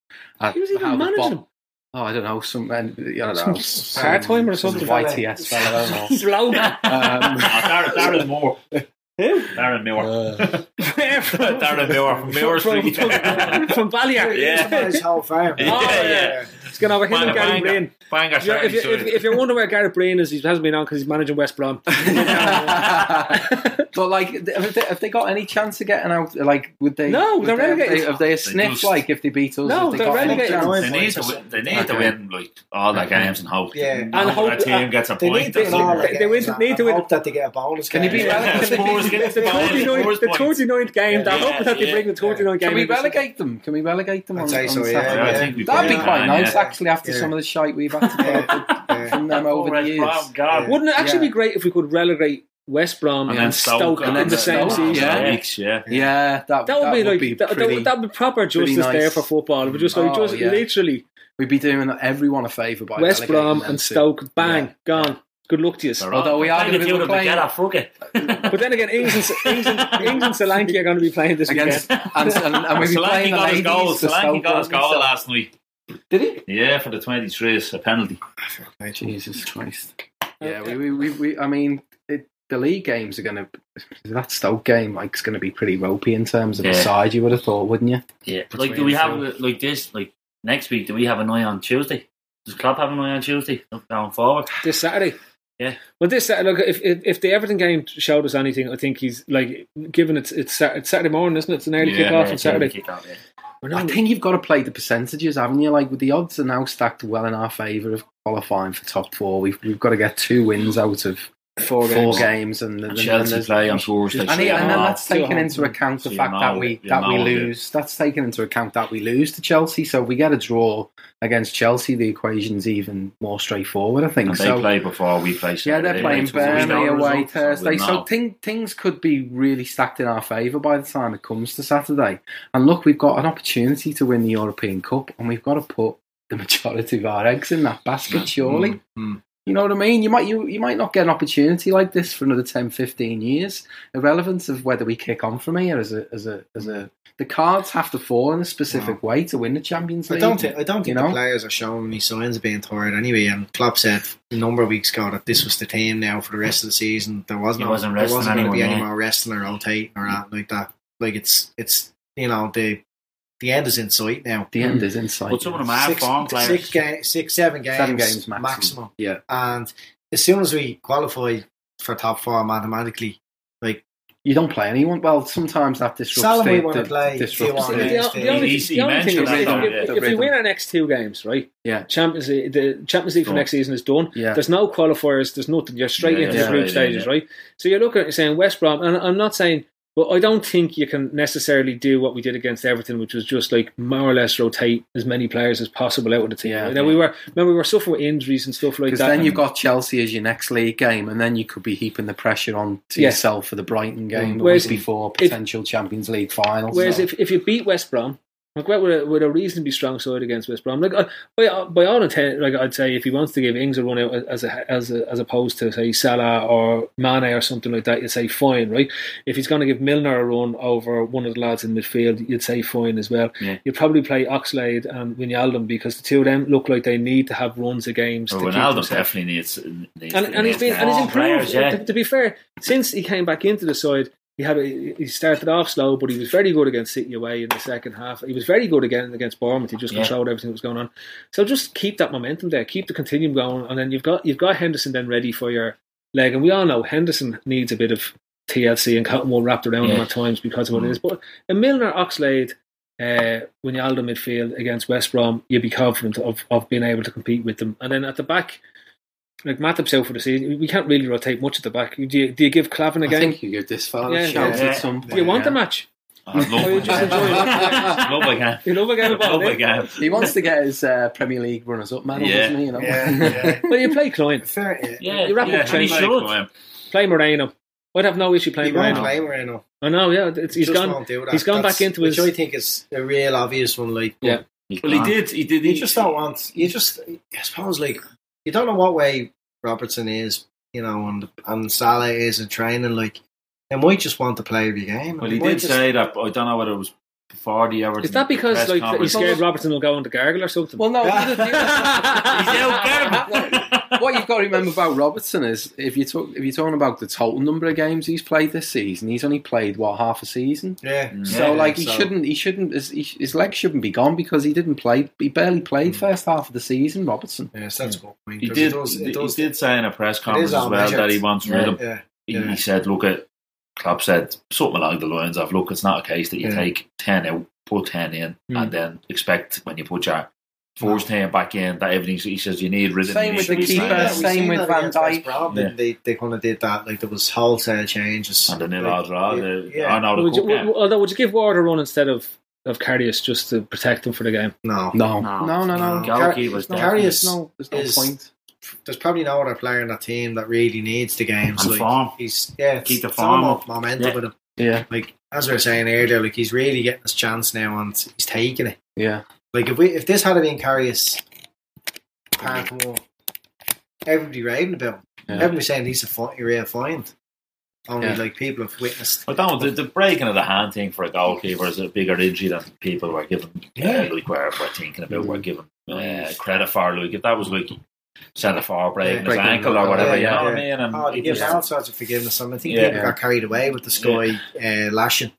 At Who's even how the managing bo- them? Oh, I don't know. Some, uh, I don't know. Some part-timer or something. YTS fella. I don't know. Slow. Um, Oh, Darren, Darren Moore. Who? Darren Moore. Where uh. from? Darren Moore from Moore Street. from, from Balliar. Yeah. His whole farm. Oh, yeah. yeah. It's going over him and Banger, Gary. Brain. Banger If you're, if, you're, if, if you're wondering where Gareth Brain is, he hasn't been on because he's managing West Brom. but like, have they, have they got any chance of getting out? Like, would they? No, would they're they, have they, have they a sniff? just- like, if they beat us, No, they they're got relegated. They need to win. They need to win like all their games and hope. Yeah. and And hope hope- that team gets a They point. need to That's win all it. the They- they win- need to win- hope that they get a bonus. Can you be relegated? The the 39th, Spurs the points. 39th game. They're Yeah, hoping that they bring the 39th game. Can we relegate them? Can we relegate them I'd say so, yeah, I think we That'd be quite nice, yeah. Actually, after Yeah. some of the shite we've had to put up from them over the years. Brom, God. Wouldn't it actually Yeah. be great if we could relegate West Brom And and, then Stoke, Stoke in and then the same season? yeah. Weeks, yeah. Yeah, that, That would be like be that, that, pretty, would, that would be proper pretty justice there for football. But just like Oh, just yeah. literally We'd be doing everyone a favour by West Brom and to- Stoke, bang, Yeah. gone. Good luck to you. They're Although we are gonna be two of them playing- together, fuck it. But then again, England, England, England, and Sri Lanka are going to be playing this against weekend. and, and, and we'll be Solanke playing the got his goal. the Solanke got his goal last night. Did he? Yeah, for the 23s, a penalty. Jesus Christ. Yeah, we, we, we, we I mean, it, the league games are going to. That Stoke game, like, is going to be pretty ropey in terms of the side. You would have thought, wouldn't you? Yeah. Between Like, do we have two. like this? Like next week, do we have an eye on Tuesday? Does Klopp have an eye on Tuesday going forward? this Saturday. Yeah. Well, this look, if, if if the Everton game showed us anything, I think he's like given it's it's, it's Saturday morning, isn't it? It's an early Yeah, kick off Yeah, on Saturday. kick off, yeah. I think you've got to play the percentages, haven't you? Like, with the odds are now stacked well in our favour of qualifying for top four. We've we've got to get two wins out of four four games. games, and, and, And and Chelsea there's- play on Thursday. And, he- and then that's taken into account the So you fact that we that we know the- lose. That's taken into account that we lose to Chelsea. So if we get a draw against Chelsea, the equation's even more straightforward. I think. And they so play before we play. yeah, they're playing right? So we know Burnley the away results, so Thursday, so know. thing, things could be really stacked in our favour by the time it comes to Saturday. And look, we've got an opportunity to win the European Cup, and we've got to put the majority of our eggs in that basket. Surely, Mm. You know what I mean? You might you you might not get an opportunity like this for another 10, 15 years. Irrelevant of whether we kick on from here as a as a as a the cards have to fall in a specific way to win the Champions League. I don't think I don't think you know? the players are showing any signs of being tired anyway. And Klopp said a number of weeks ago that this was the team now for the rest of the season. There was He no, wasn't there wasn't going to be any more resting or rotating or anything like that. Like it's it's you know the the end is in sight now. the end is inside. But some of them are Six, form players. six, ga- six, seven games, Seven games maximum. maximum. Yeah. And as soon as we qualify for top four mathematically, like You don't play anyone. Well, sometimes that disrupts Salah the, might wanna play disrupts The, the- the, the only, the only thing is, that, if, if, yeah. if, if we win our next two games, right? Yeah. Champions League, the Champions League for next season is done. Yeah. There's no qualifiers. There's nothing. You're straight Yeah, into yeah, the group yeah, stages, yeah. right? So you're looking at saying West Brom, and I'm not saying, but I don't think you can necessarily do what we did against Everton, which was just like more or less rotate as many players as possible out of the team. Yeah? Now yeah. we were, remember, we were suffering with injuries and stuff like that. Because then you've got Chelsea as your next league game, and then you could be heaping the pressure on to Yeah. yourself for the Brighton game the Whereas week before if- potential Champions League final. Whereas so- if, if you beat West Brom, like with a, with a reasonably strong side against West Brom, like uh, by, by all intent, like I'd say, if he wants to give Ings a run out as a, as a, as opposed to say Salah or Mane or something like that, you'd say fine, right? If he's going to give Milner a run over one of the lads in midfield, you'd say fine as well. Yeah. You'd probably play Oxlade and Wijnaldum because the two of them look like they need to have runs of games. To keep definitely needs. needs and, and he's been and he's improved. players, yeah. to, to be fair, since he came back into the side, he had he started off slow, but he was very good against City away in the second half. He was very good again against Bournemouth. He just Yeah. controlled everything that was going on. So just keep that momentum there, keep the continuum going, and then you've got you've got Henderson then ready for your leg. And we all know Henderson needs a bit of TLC and cotton wool wrapped around him at times because of what it is. But a Milner, Oxlade. Uh, when you're Aldo midfield against West Brom, you'd be confident of, of being able to compete with them. And then at the back, like Matip's out for the season, we can't really rotate much at the back. Do you, do you give Klavan a I game? think you give this fella Yeah, a shout yeah. at some do you want yeah. the match? I love you just enjoy it. love a game. You love a game of Love game. He wants to get his uh, Premier League runners-up medal, Yeah. doesn't he? You know? Yeah, yeah. Well, you play Clyne, Fair, yeah. Yeah, You wrap yeah, up and training. he Like, should. um, play Moreno. I'd have no issue playing won't Moreno. play Moreno. I know, yeah. It's, he's Just gone. do that. He's gone That's- back into his. Which I think is a real obvious one. Like, Yeah. Well, he did. He did. You He just don't want. You just. I suppose like you don't know what way Robertson is, you know, and and Salah is in training. Like they might just want to play every game. Well, They he did just- say that. But I don't know whether it was before the Everton. Is that because press like conference. he's scared Robertson will go into gargle or something? Well, no. the other- the other- He's out there. what you've got to remember about Robertson is if you talk if you're talking about the total number of games he's played this season, he's only played what half a season. Yeah. Mm. So Yeah, like he so- shouldn't he shouldn't his, his legs shouldn't be gone because he didn't play he barely played mm. first half of the season. Robertson. Yes, that's a good point. He 'cause did. It does, it he does, did say in a press conference as well measured. that he wants rid of. Yeah. He, yeah. he said, "Look at." Klopp said something along the lines of, "Look, it's not a case that you Yeah. take ten out, put ten in, Mm. and then expect when you put your first ten back in that everything." He says you need rhythm. Same with the keeper, stable." we've same with Van against Dijk. Yeah. They they kind of did that. Like there was wholesale changes. and the nil Like, odds draw. yeah, the- yeah. I know would you, cup game. w- although, would you give Ward a run instead of of Karius just to protect him for the game? No, No, No. no, no, no. No. Goalkeeper's no, there. Karius there's no, there's no is- point. There's probably no other player in that team that really needs the games. And like form. he's yeah, Keep the it's form up. momentum Yeah. with him. Yeah, Like as we were saying earlier, like he's really getting his chance now, and he's taking it. yeah. Like if we if this had been Karius, apart from everybody raving about him, Yeah. everybody saying he's a, fi- a real find. Only Yeah. like people have witnessed. I don't. The, the breaking of the hand thing for a goalkeeper is a bigger injury than people were given. Yeah. Uh, like were, were thinking about. Were given uh, credit for. Like if that was like centre forward breaking Yeah. his ankle or whatever, yeah, you know what. I mean? And Oh, they he give just- all sorts of forgiveness. And I think Yeah. people got carried away with the Sky uh, lashing.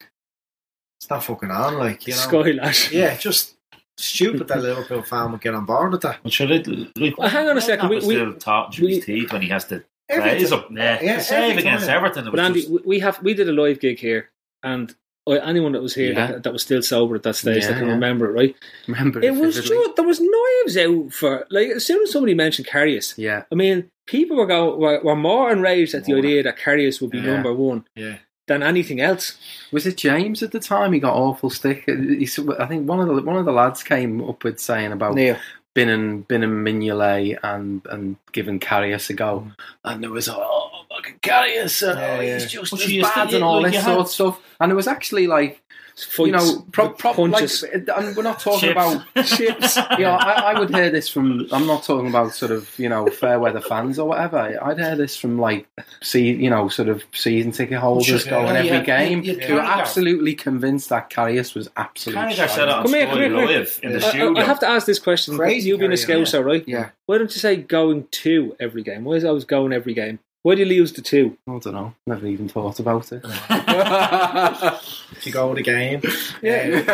It's not fucking on, like you know. Sky lash. Yeah, just stupid that Liverpool fan would get on board with that. Well, sure, it, like, Well, hang on a second, we- Redknapp was we- still talking through his teeth when he has to Every raise time. up. Yeah. Yeah, The save every against time. Everton. It was But Andy, just, we- we have we did a live gig here, and anyone that was here Yeah. that, that was still sober at that stage Yeah, that can yeah. remember it, right? Remember It was just there was knives out for like as soon as somebody mentioned Karius, Yeah, I mean people were going were, were more enraged at the More. idea that Karius would be number one Yeah. than anything else. was it James at the time? He got awful stick. He, I think one of the one of the lads came up with saying about Neil. binning binning Mignolet and and giving Karius a go, mm. and there was oh fucking Karius, uh, Yeah, yeah. he's just But as you used to- bad and all like, this sort of stuff. And it was actually like Fights, you know, pro, pro, like, punches, and we're not talking Chips. about chips. you know, I, I would hear this from. I'm not talking about sort of you know fair weather fans or whatever. I'd hear this from like see you know sort of season ticket holders Just, going yeah, every yeah, game yeah, who are Carragher. absolutely convinced that Karius was absolutely. Carragher said Come here, Sky come here, come here. Live in the Yeah. I. I have to ask this question. Crazy you being a Karius, scouser, right? Yeah, Why don't you say going to every game? Why is it always going every game? Why do you lose the two? I don't know. Never even thought about it. If you go to the game, Yeah, going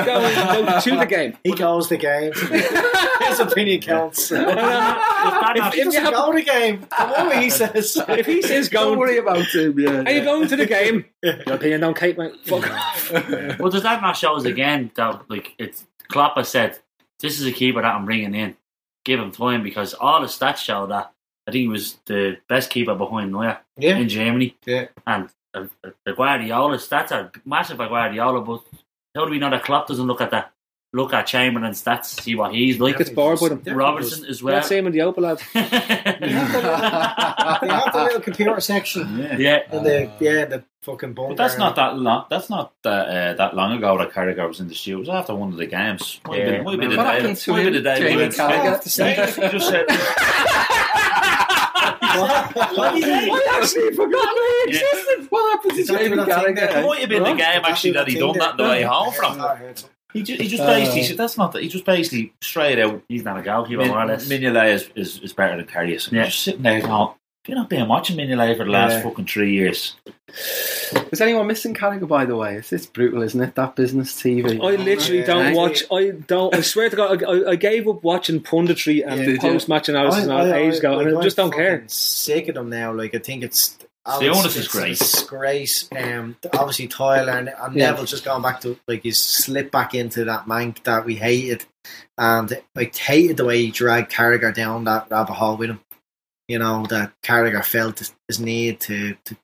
go to the game. he goes the game. His opinion counts. if, If, he if you doesn't have, go to the game, come on, he says. if he says go, don't going, worry about him. Yeah, are you going to the game? Your opinion don't Kate, mate. Fuck off. Well, does that not show us again that like it's Klopp has said this is a keeper that I'm bringing in, give him time because all the stats show that I think he was the best keeper behind Neuer Yeah, in Germany, yeah. and uh, the Guardiola stats are massive for Guardiola. But how do we know that Klopp doesn't look at that? Look at Chamberlain's stats, see what he's like. Gets bored with him. Robertson as well. Let's see him in the Opel lad. They have the little computer section yeah. yeah, in the yeah the fucking bunker. But that's not that long. That's not that uh, that long ago that Carragher was in the studio. It was after one of the games. Might have been, might have been the day. happened to might have been him, the day we Jamie went Carragher? straight. Just said, What did he? I actually forgot he Yeah. existed. What happened to Is that Jamie the thing Carragher? it might have been the game actually that he done that on the way home from. He just, he just basically said that's not. The, he just basically straight out. he's not a goalkeeper Min, more or less. Mignolet is, is, is better than Karius. And Yeah. just sitting there going, you're not been watching Mignolet for the last Yeah. fucking three years. Is anyone missing Carragher, by the way? It's, it's brutal, isn't it? That business TV. I literally don't Yeah. watch. I don't. I swear to God, I, I gave up watching punditry and Yeah. Post match analysis and all ages ago, and I just don't care. Sick of them now. Like I think it's. The onus is great. disgrace. Um, obviously Tyler and, and Yeah. Neville just going back to like he's slipped back into that mank that we hated, and like hated the way he dragged Carragher down that rabbit hole with him. You know that Carragher felt his, his need to to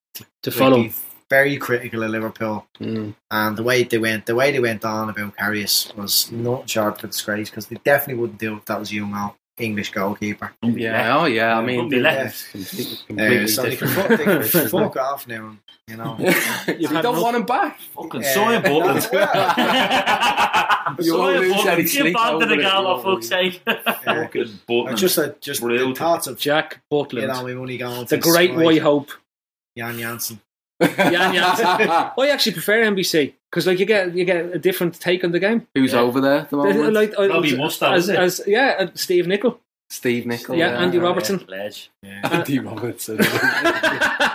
To follow. like, very critical of Liverpool, Mm. and the way they went, the way they went on about Karius was not short of disgrace because they definitely wouldn't do it if that was young Al- English goalkeeper. Yeah, oh yeah. I mean, Wouldn't left. it's completely, Uh, so they can different. fuck, they can fuck off now, you know. you don't want him back. Fucking Uh, sign Butland. You won't lose any Give back to the it, gal, for fuck's sake. Fucking I Butland. just, uh, just the Brutal. thoughts of Jack you Butland, know, my money going the great Sky, white hope. Jan Jansen. Jan Jansen. I actually prefer NBC because like you get you get a different take on the game. Who's over there at the moment? Like, I- Robbie Mustoe, as, is it? as yeah, uh, Steve Nicol, Steve Nicol. yeah, Andy Robertson. Pledge. Andy Robertson. but,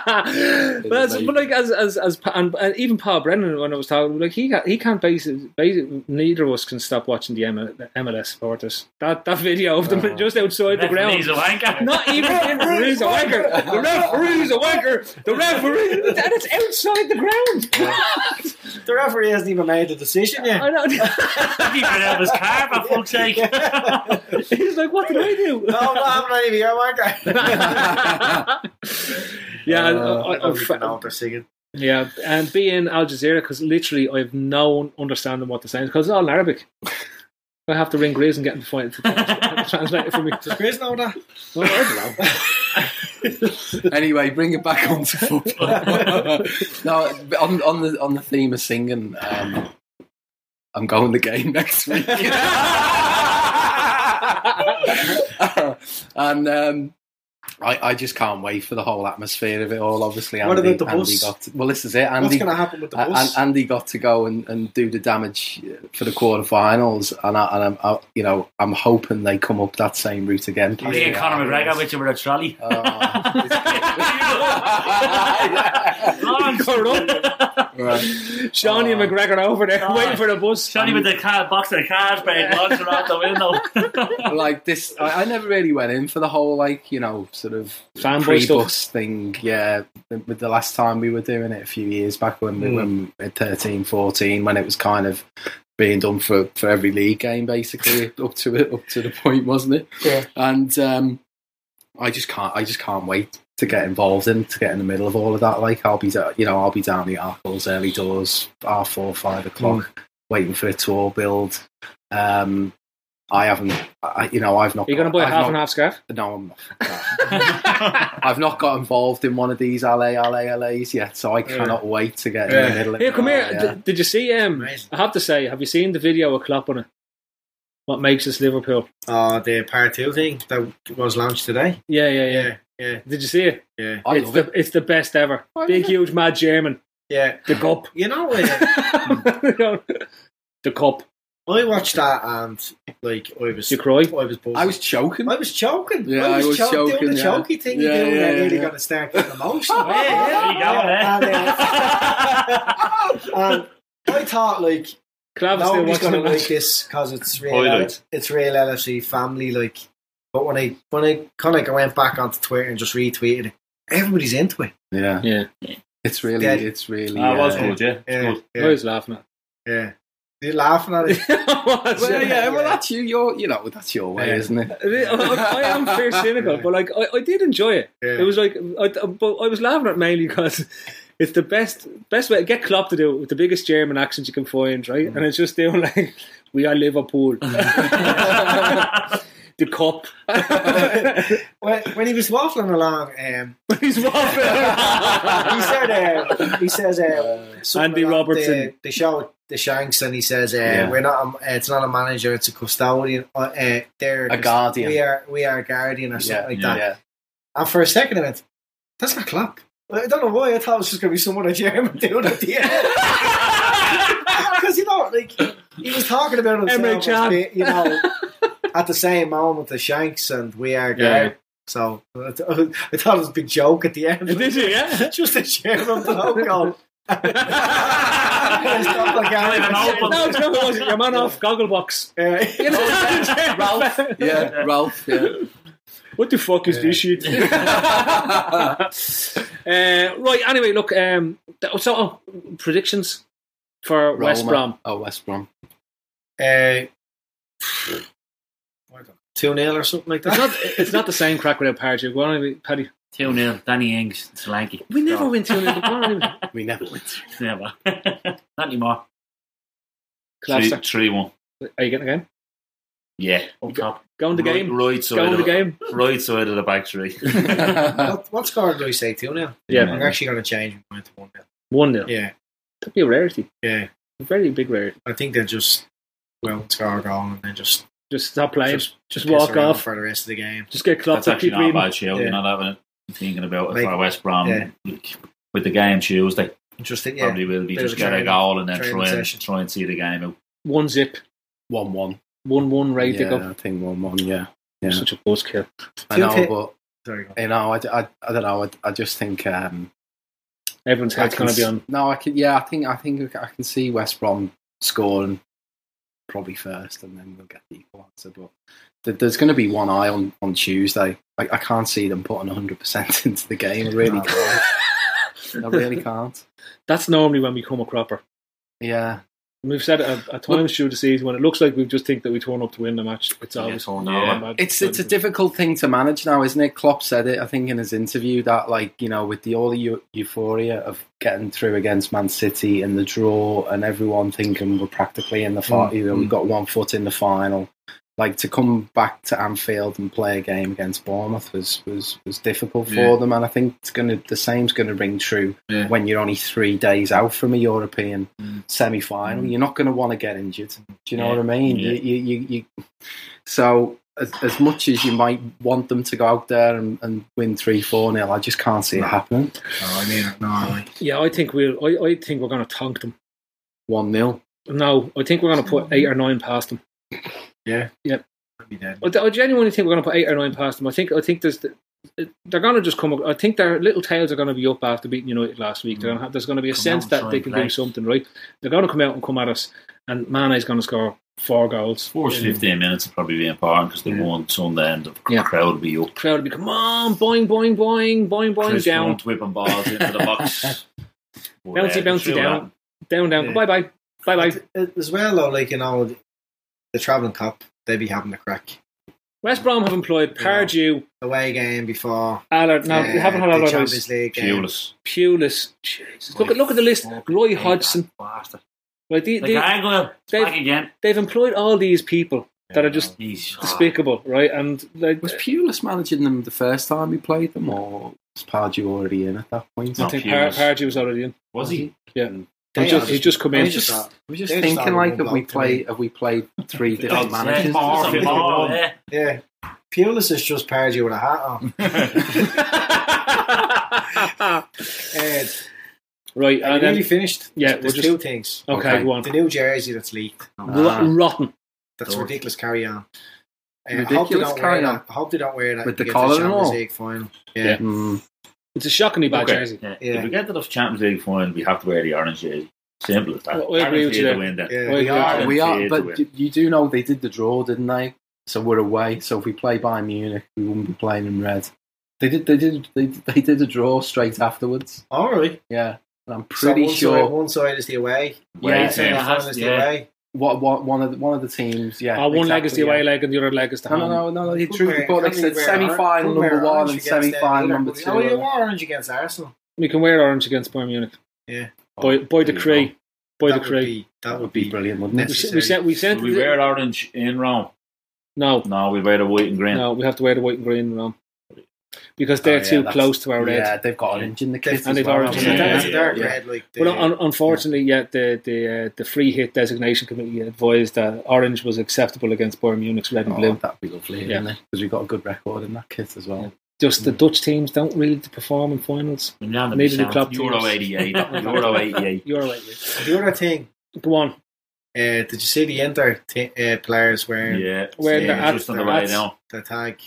as, but like as as as and, and even Paul Brennan when I was talking like he got, he can't basically, basically neither of us can stop watching the ML, the MLS supporters that that video of them oh. just outside the ground Referee's a wanker. not even the referee's a wanker the referee's a wanker the referee and it's outside the ground The referee hasn't even made the decision yet. I know He ran out of his car, for fuck's sake. he's like what did I do No, I'm not having any of your yeah I, Uh, I, I, wanker. No, they're singing. Yeah, and being Al Jazeera because literally I have no understanding what they're saying because it's all in Arabic. I have to ring Grizz and get him to find to translate it for me. Does Chris know that? Well, I don't know. anyway, bring it back onto football. now, on, on the on the theme of singing, um, I'm going the game next week, and um, I, I just can't wait for the whole atmosphere of it all. Obviously, What Andy, about the Andy bus? got to, well. This is it. Andy, What's going to happen with the bus? and Andy got to go and, and do the damage for the quarterfinals, and, I, and I'm, I, you know, I'm hoping they come up that same route again. Me and Conor McGregor with you with a trolley. Oh. Going up. Right. Shawnee and McGregor over there Oh. waiting for the bus. Johnny with the car, box of cars, break launch her out the window. like this I, I never really went in for the whole like you know sort of Fanboy pre-bus thing yeah with the last time we were doing it a few years back when we when at 13 14 when it was kind of being done for, for every league game basically up to it up to the point wasn't it Yeah. and um, I just can't I just can't wait to get involved in to get in the middle of all of that like I'll be da- you know I'll be down the Arkles early doors half four five o'clock waiting for it to all build um, I haven't, I, you know, I've not. You're going to buy a I've half not- and half scarf? No, I'm not. I've not got involved in one of these LA LA LAs yet, so I cannot wait to get in the middle of Here, it. come here. yeah. D- did you see? Um, Amazing. I have to say, have you seen the video of Klopp on it? What makes us Liverpool? Oh, the part two thing that was launched today. Yeah, yeah, yeah. Yeah, yeah, Did you see it? yeah, I it's love the it. it's the best ever. Big, huge, mad German. yeah. The cup. You know, uh, the cup. I watched that and like I was, You cry? I was, buzzing. I was choking. I was choking. Yeah, I was, I was cho- doing choking, the yeah. choky thing you Yeah, do when yeah, you're really yeah. going to start getting emotional. Yeah, there you go, And, eh? uh, and I thought like Clav still nobody's going to like this because it's real. Highlights. It's real LFC family. Like, but when I when I kind of went back onto Twitter and just retweeted it, everybody's into it. Yeah, Yeah, it's really, Dead. it's really. It was uh, good, yeah. It's Yeah, good. I was laughing at. yeah. You're laughing at it. Well, yeah, well, that's you. You're, you know, that's your way, Yeah. isn't it? I, I am fair cynical, but like I, I did enjoy it. Yeah. It was like, I, but I was laughing at it mainly because it's the best best way to get Klopp to do it with the biggest German accent you can find, right? And it's just doing like, "We are Liverpool." The cup. when, when he was waffling along, um, He's waffling. he said, uh, he says, uh, Andy Robertson. The, the show, the Shanks, and he says, uh, Yeah. "We're not. A, it's not a manager. It's a custodian. Uh, uh, they're A guardian. We are. We are a guardian or something Yeah, like yeah, that." yeah. And for a second, I went, "That's not Klopp." I don't know why. I thought it was just going to be someone in German doing at the end. Because you know, like he was talking about Emre himself, as being, you know, at the same moment the Shanks and we are Yeah. So I th- I thought it was a big joke at the end. Did you? Yeah. Just a German logo. Stop like Not even that. open. No, it's not. It wasn't. Your man off Gogglebox. Uh, You know? Ralph, yeah, Ralph, yeah. What the fuck is this shit? uh, right. Anyway, look. Um. th- So oh, predictions for West Brom. Oh, West Brom. uh, two 0 or something like It's that. not. It's not the same crack without Pardew. Go on, Paddy. 2 0. Danny Ings, Solanke. We never win 2 0. We never win. Never. Not anymore. Three, three one. Are you getting a game? Yeah. Oh, Up top. Go on the Right- game. Right side. Go on of the game. Right side of the back three. What, what score do I say? 2 0? Yeah. I'm actually going to change my mind to 1 0. 1 0. Yeah, That'd be a rarity. yeah. A very big rarity. I think they'll just, well, score a goal and then just, Just stop playing. Just, just, walk off. for the rest of the game. Just get clocked That's up. actually Keep not a reading. bad show. Yeah. You're not having it. Thinking about it Like- for West Brom Yeah. with the game Tuesday. Just, yeah. Probably will be Bit just a get a goal and then try and, session. try and see the game out. One zip. 1 1. 1 1 ready to go. I think 1 1, yeah. yeah. Such a buzzkill. I know, ti- but Sorry, you know, I, I, I don't know. I, I just think um, Everyone's head's going to be on. No, I can. Yeah, I think I think I can see West Brom scoring probably first, and then we'll get the equal answer. But th- there's going to be one eye on on Tuesday. I, I can't see them putting 100 percent into the game. I really can't. I really can't. That's normally when we come a cropper. Yeah, And We've said it at, at times through the season when it looks like we just think that we turn up to win the match. It's always torn Yeah. over. it's it's a difficult thing to manage now, isn't it? Klopp said it, I think, in his interview that like you know with the all the eu- euphoria of getting through against Man City and the draw and everyone thinking we're practically in the final, mm, you know, we've mm. got one foot in the final. Like to come back to Anfield and play a game against Bournemouth was was, was difficult for Yeah. them, and I think it's gonna the same's going to ring true Yeah. when you're only three days out from a European Mm. semi final. You're not going to want to get injured. Do you know Yeah. what I mean? Yeah. You, you, you, you, so as, as much as you might want them to go out there and, and win three four nil, I just can't see it happening. No, I mean, no, like, Yeah, I think we'll. I, I think we're going to tank them. One 0 No, I think we're going to put eight or nine past them. Yeah. Yeah. I'd be dead. I, I genuinely think we're going to put eight or nine past them. I think. I think there's. They're going to just come. Up I think their little tails are going to be up after beating United last week. They're gonna have, there's going to be a Come sense that they can play. do something, right? They're going to come out and come at us, and Mane's going to score four goals. First 15 minutes will probably be important because they Yeah. won Sunday and the Yeah. crowd will be up. Crowd will be come on, boing, boing, boing, boing, boing, Chris down, Hunt whipping balls into the box. Bouncy, bouncy, through down, down, down. Yeah. Bye, bye, bye, bye. As well, though, like, you know, the, the travelling cup, they'd be having a crack. West Brom have employed Pardew, Away game before. Allard. No, uh, we haven't had the Allard. Champions League that. game. Pulis. Pulis. Jesus. Look at look at the list. Roy Hodgson. Bastard. Right, the, Like the, Angle, Dave- back again. they've employed all these people that are just He's despicable, right? And like, Was Pulis managing them the first time we played them, or was Pardew already in at that point? I think Pulis. Par- Pardew was already in. Was he? Yeah, They he just, are just come I in. was just, I was just thinking, like, one have we block played have we played three different Yeah, managers? more, Something more, yeah. yeah. Pulis is just you with a hat on. Uh, right, are and you then really finished? yeah, There's, there's we're just- two things. okay, okay. go on. The new jersey that's leaked. Ro- rotten. That's Dork. ridiculous. Carry on. Uh, I hope they Ridiculous don't carry wear on. that. I hope they don't wear that With the get to collar and all? Final. Yeah. Yeah. Mm. It's a shockingly bad Okay. jersey. Yeah. Yeah. If we get to the Champions League final, we have to wear the orange jersey. Simple as that. Well, I agree with you to win that. Yeah. Well, we are. we are, but you, you do know they did the draw, didn't they? So we're away. So if we play Bayern Munich, we wouldn't be playing in red. They did. They did. They, they did a draw straight afterwards. Oh, All right. Yeah, and I'm So pretty one sure Side, one side is the away. Away Yeah, team. Semi has- the yeah. away. What, what one of the, one of the teams. Yeah, Oh, one leg is the away yeah. leg and the other leg is the No, home. no, no, no. He Couldn't drew the ball. They couldn't said semi final number one and semi final either. number Oh, you two. wore orange against Arsenal. We can wear orange against Bayern Munich. Yeah. Boy, oh, boy There you decree. Boy that would decree. that That would be brilliant, wouldn't it? s- we sent. We sent. Will we wear orange in Rome? no, No, we wear the white and green. no. We have to wear the white and green around because they're Oh, yeah, too close to our red. Yeah, they've got orange in the kit, And they've well, orange in haven't the they? kit. It's a dark yeah. red like the, But un- unfortunately, yet the the uh, the free hit designation committee advised that orange was acceptable against Bayern Munich's red and Oh, blue. that'd be lovely, Yeah. wouldn't it? Because we've got a good record in that kit as well. Just the Dutch teams don't really perform in finals. We're down to Neither be the club Euro teams. 88. Euro 88. You're right. the other thing. Go on. Uh, did you see the Inter t- uh, players wearing Yeah. Wearing the Yeah, hats- just on the the way now. the tag?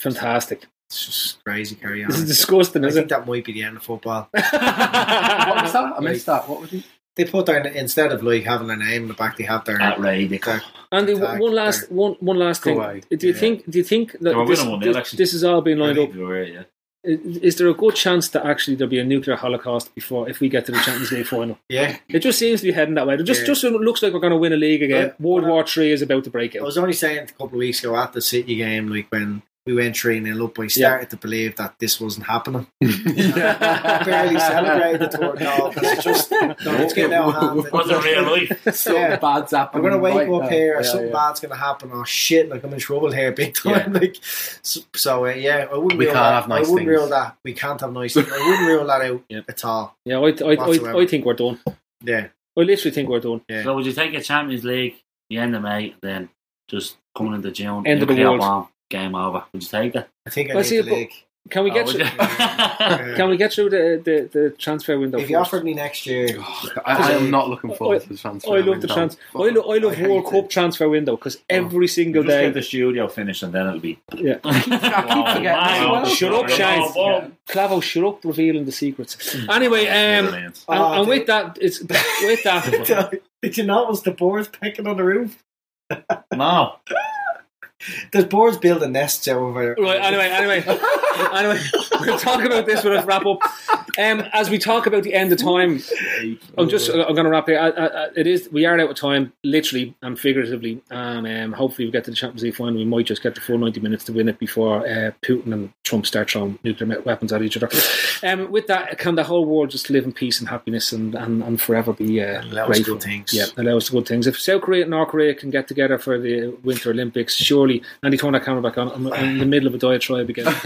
Fantastic. It's just crazy. Carry on. This is disgusting, I isn't think that might be the end of football. what was that? I missed that. What was it? They put their instead of like having their name in the back, they have their Outrageous. their- Andy, Tag one last there. one one last Go thing. away. Do you Yeah. think? Do you think They were that this, winning one, this, actually. this has all been lined up? were, yeah. Is, is there a good chance that actually there'll be a nuclear holocaust before if we get to the Champions League final? yeah. It just seems to be heading that way. It just Yeah. just looks like we're going to win a league again. Well, World well, War Three is about to break I out. was only saying a couple of weeks ago at the City game, like when we went 3 0 up, I started to believe that this wasn't happening. I barely celebrated the third goal because it's just, no, it's getting out of hand. Wasn't real life. Something Yeah. bad's I'm gonna wake right up now. here, Yeah, something yeah. bad's gonna happen. Oh shit! Like I'm in trouble here, big time. Like so, so uh, yeah, I wouldn't We rule can't that. have nice I wouldn't things. rule that. We can't have nice things. I wouldn't rule that out Yeah. at all. Yeah, I, I, I, I think we're done. Yeah, I literally think we're done. yeah. So would you take a Champions League the end of May, then just coming into June, End of the nuclear world. bomb, game over? Would you take that? I think I Well, need see, the league. Can we Oh, get would through. Yeah. can we get through the, the, the transfer window? If you first? offered me next year, I, I am not looking forward to the transfer. I love the window. trans. I love, I love I hate World it. Cup transfer window because every single Just get the studio finished and then it'll be. Yeah. Oh, forgetting as well. Shut up, Shane. Oh, Clavo, shut up, revealing the secrets. Anyway, um, brilliant. and, Oh, and with that, it's with that. did you notice the boards pecking on the roof? No. There's boards building nests over there. Right. Anyway, anyway, anyway, we'll talk about this when I wrap up. Um, as we talk about the end of time, I'm just I'm going to wrap it. I, I, I- it is we are out of time, literally and figuratively, and um, hopefully we get to the Champions League final. We might just get the full 90 minutes to win it before uh, Putin and Trump start throwing nuclear weapons at each other. Um, with that, can the whole world just live in peace and happiness and, and, and forever be uh, Allow us grateful? good things. Yeah, allow us good things. If South Korea and North Korea can get together for the Winter Olympics, surely Andy, turn that camera back on. I'm, I'm in the middle of a diatribe again.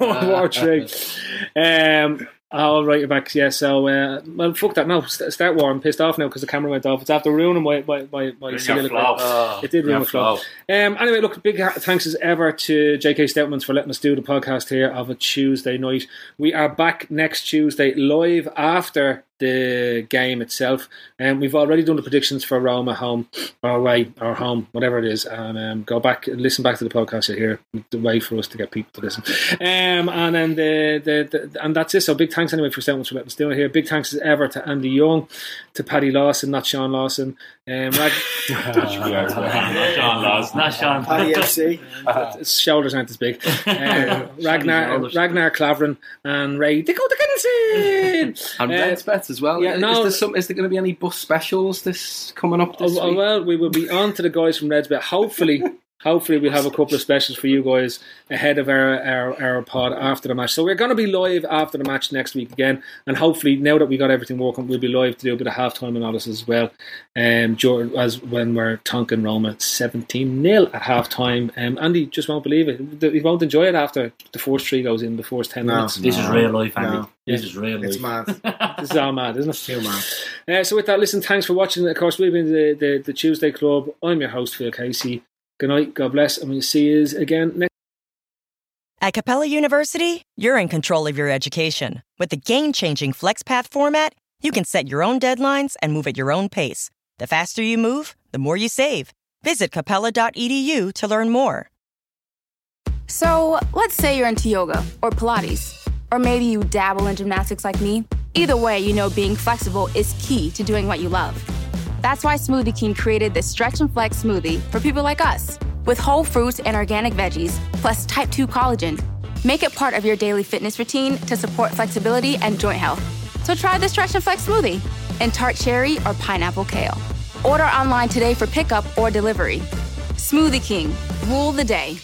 World War Three. Um, I'll write it back. Yeah. So, uh, well, fuck that. No, st- start war. I'm pissed off now because the camera went off. It's after ruining my my my, my soliloquy. flow. It did ruin my flow. Um, anyway, look, big ha- thanks as ever to J.K. Stoutmans for letting us do the podcast here of a Tuesday night. We are back next Tuesday live after the game itself, and we've already done the predictions for Roma home or away or home, whatever it is. And um, go back and listen back to the podcast you hear. The way for us to get people to listen. Um, and then the, the, the and that's it. So big thanks anyway for Stoutmans for letting us do it here. Big thanks as ever to Andy Young, to Paddy Lawson, not Sean Lawson. Um, Rag- Sean Lawson. Not Sean. Paddy FC. his shoulders aren't as big. Uh, Ragnar shoulders. Ragnar Claveren and Ray Dakota Dickinson. And Uh, Reds Bet as well. yeah, is, no- there some, is there going to be any bus specials this coming up this Oh, oh, well, we will be on to the guys from Reds, but hopefully, hopefully we'll have a couple of specials for you guys ahead of our, our, our pod after the match. So we're going to be live after the match next week again, and hopefully now that we got everything working, we'll be live to do a bit of halftime analysis as well. Um, dur- as when we're tonking Roma seventeen 0 at halftime. Um, Andy just won't believe it. He won't enjoy it after the first three goes in the first ten No. minutes. This is real life, Andy. No. This is real It's life. mad. This is all mad, isn't it? Too mad. Uh, so with that, listen, thanks for watching. Of course, we've been the, the, the Tuesday Club. I'm your host, Phil Casey. Good night, God bless, and we'll see you again next At Capella University, you're in control of your education. With the game changing FlexPath format, you can set your own deadlines and move at your own pace. The faster you move, the more you save. Visit capella.edu to learn more. So, let's say you're into yoga or Pilates, or maybe you dabble in gymnastics like me. Either way, you know being flexible is key to doing what you love. That's why Smoothie King created this Stretch and Flex smoothie for people like us, with whole fruits and organic veggies, plus type 2 collagen. Make it part of your daily fitness routine to support flexibility and joint health. So try the Stretch and Flex smoothie in tart cherry or pineapple kale. Order online today for pickup or delivery. Smoothie King, rule the day.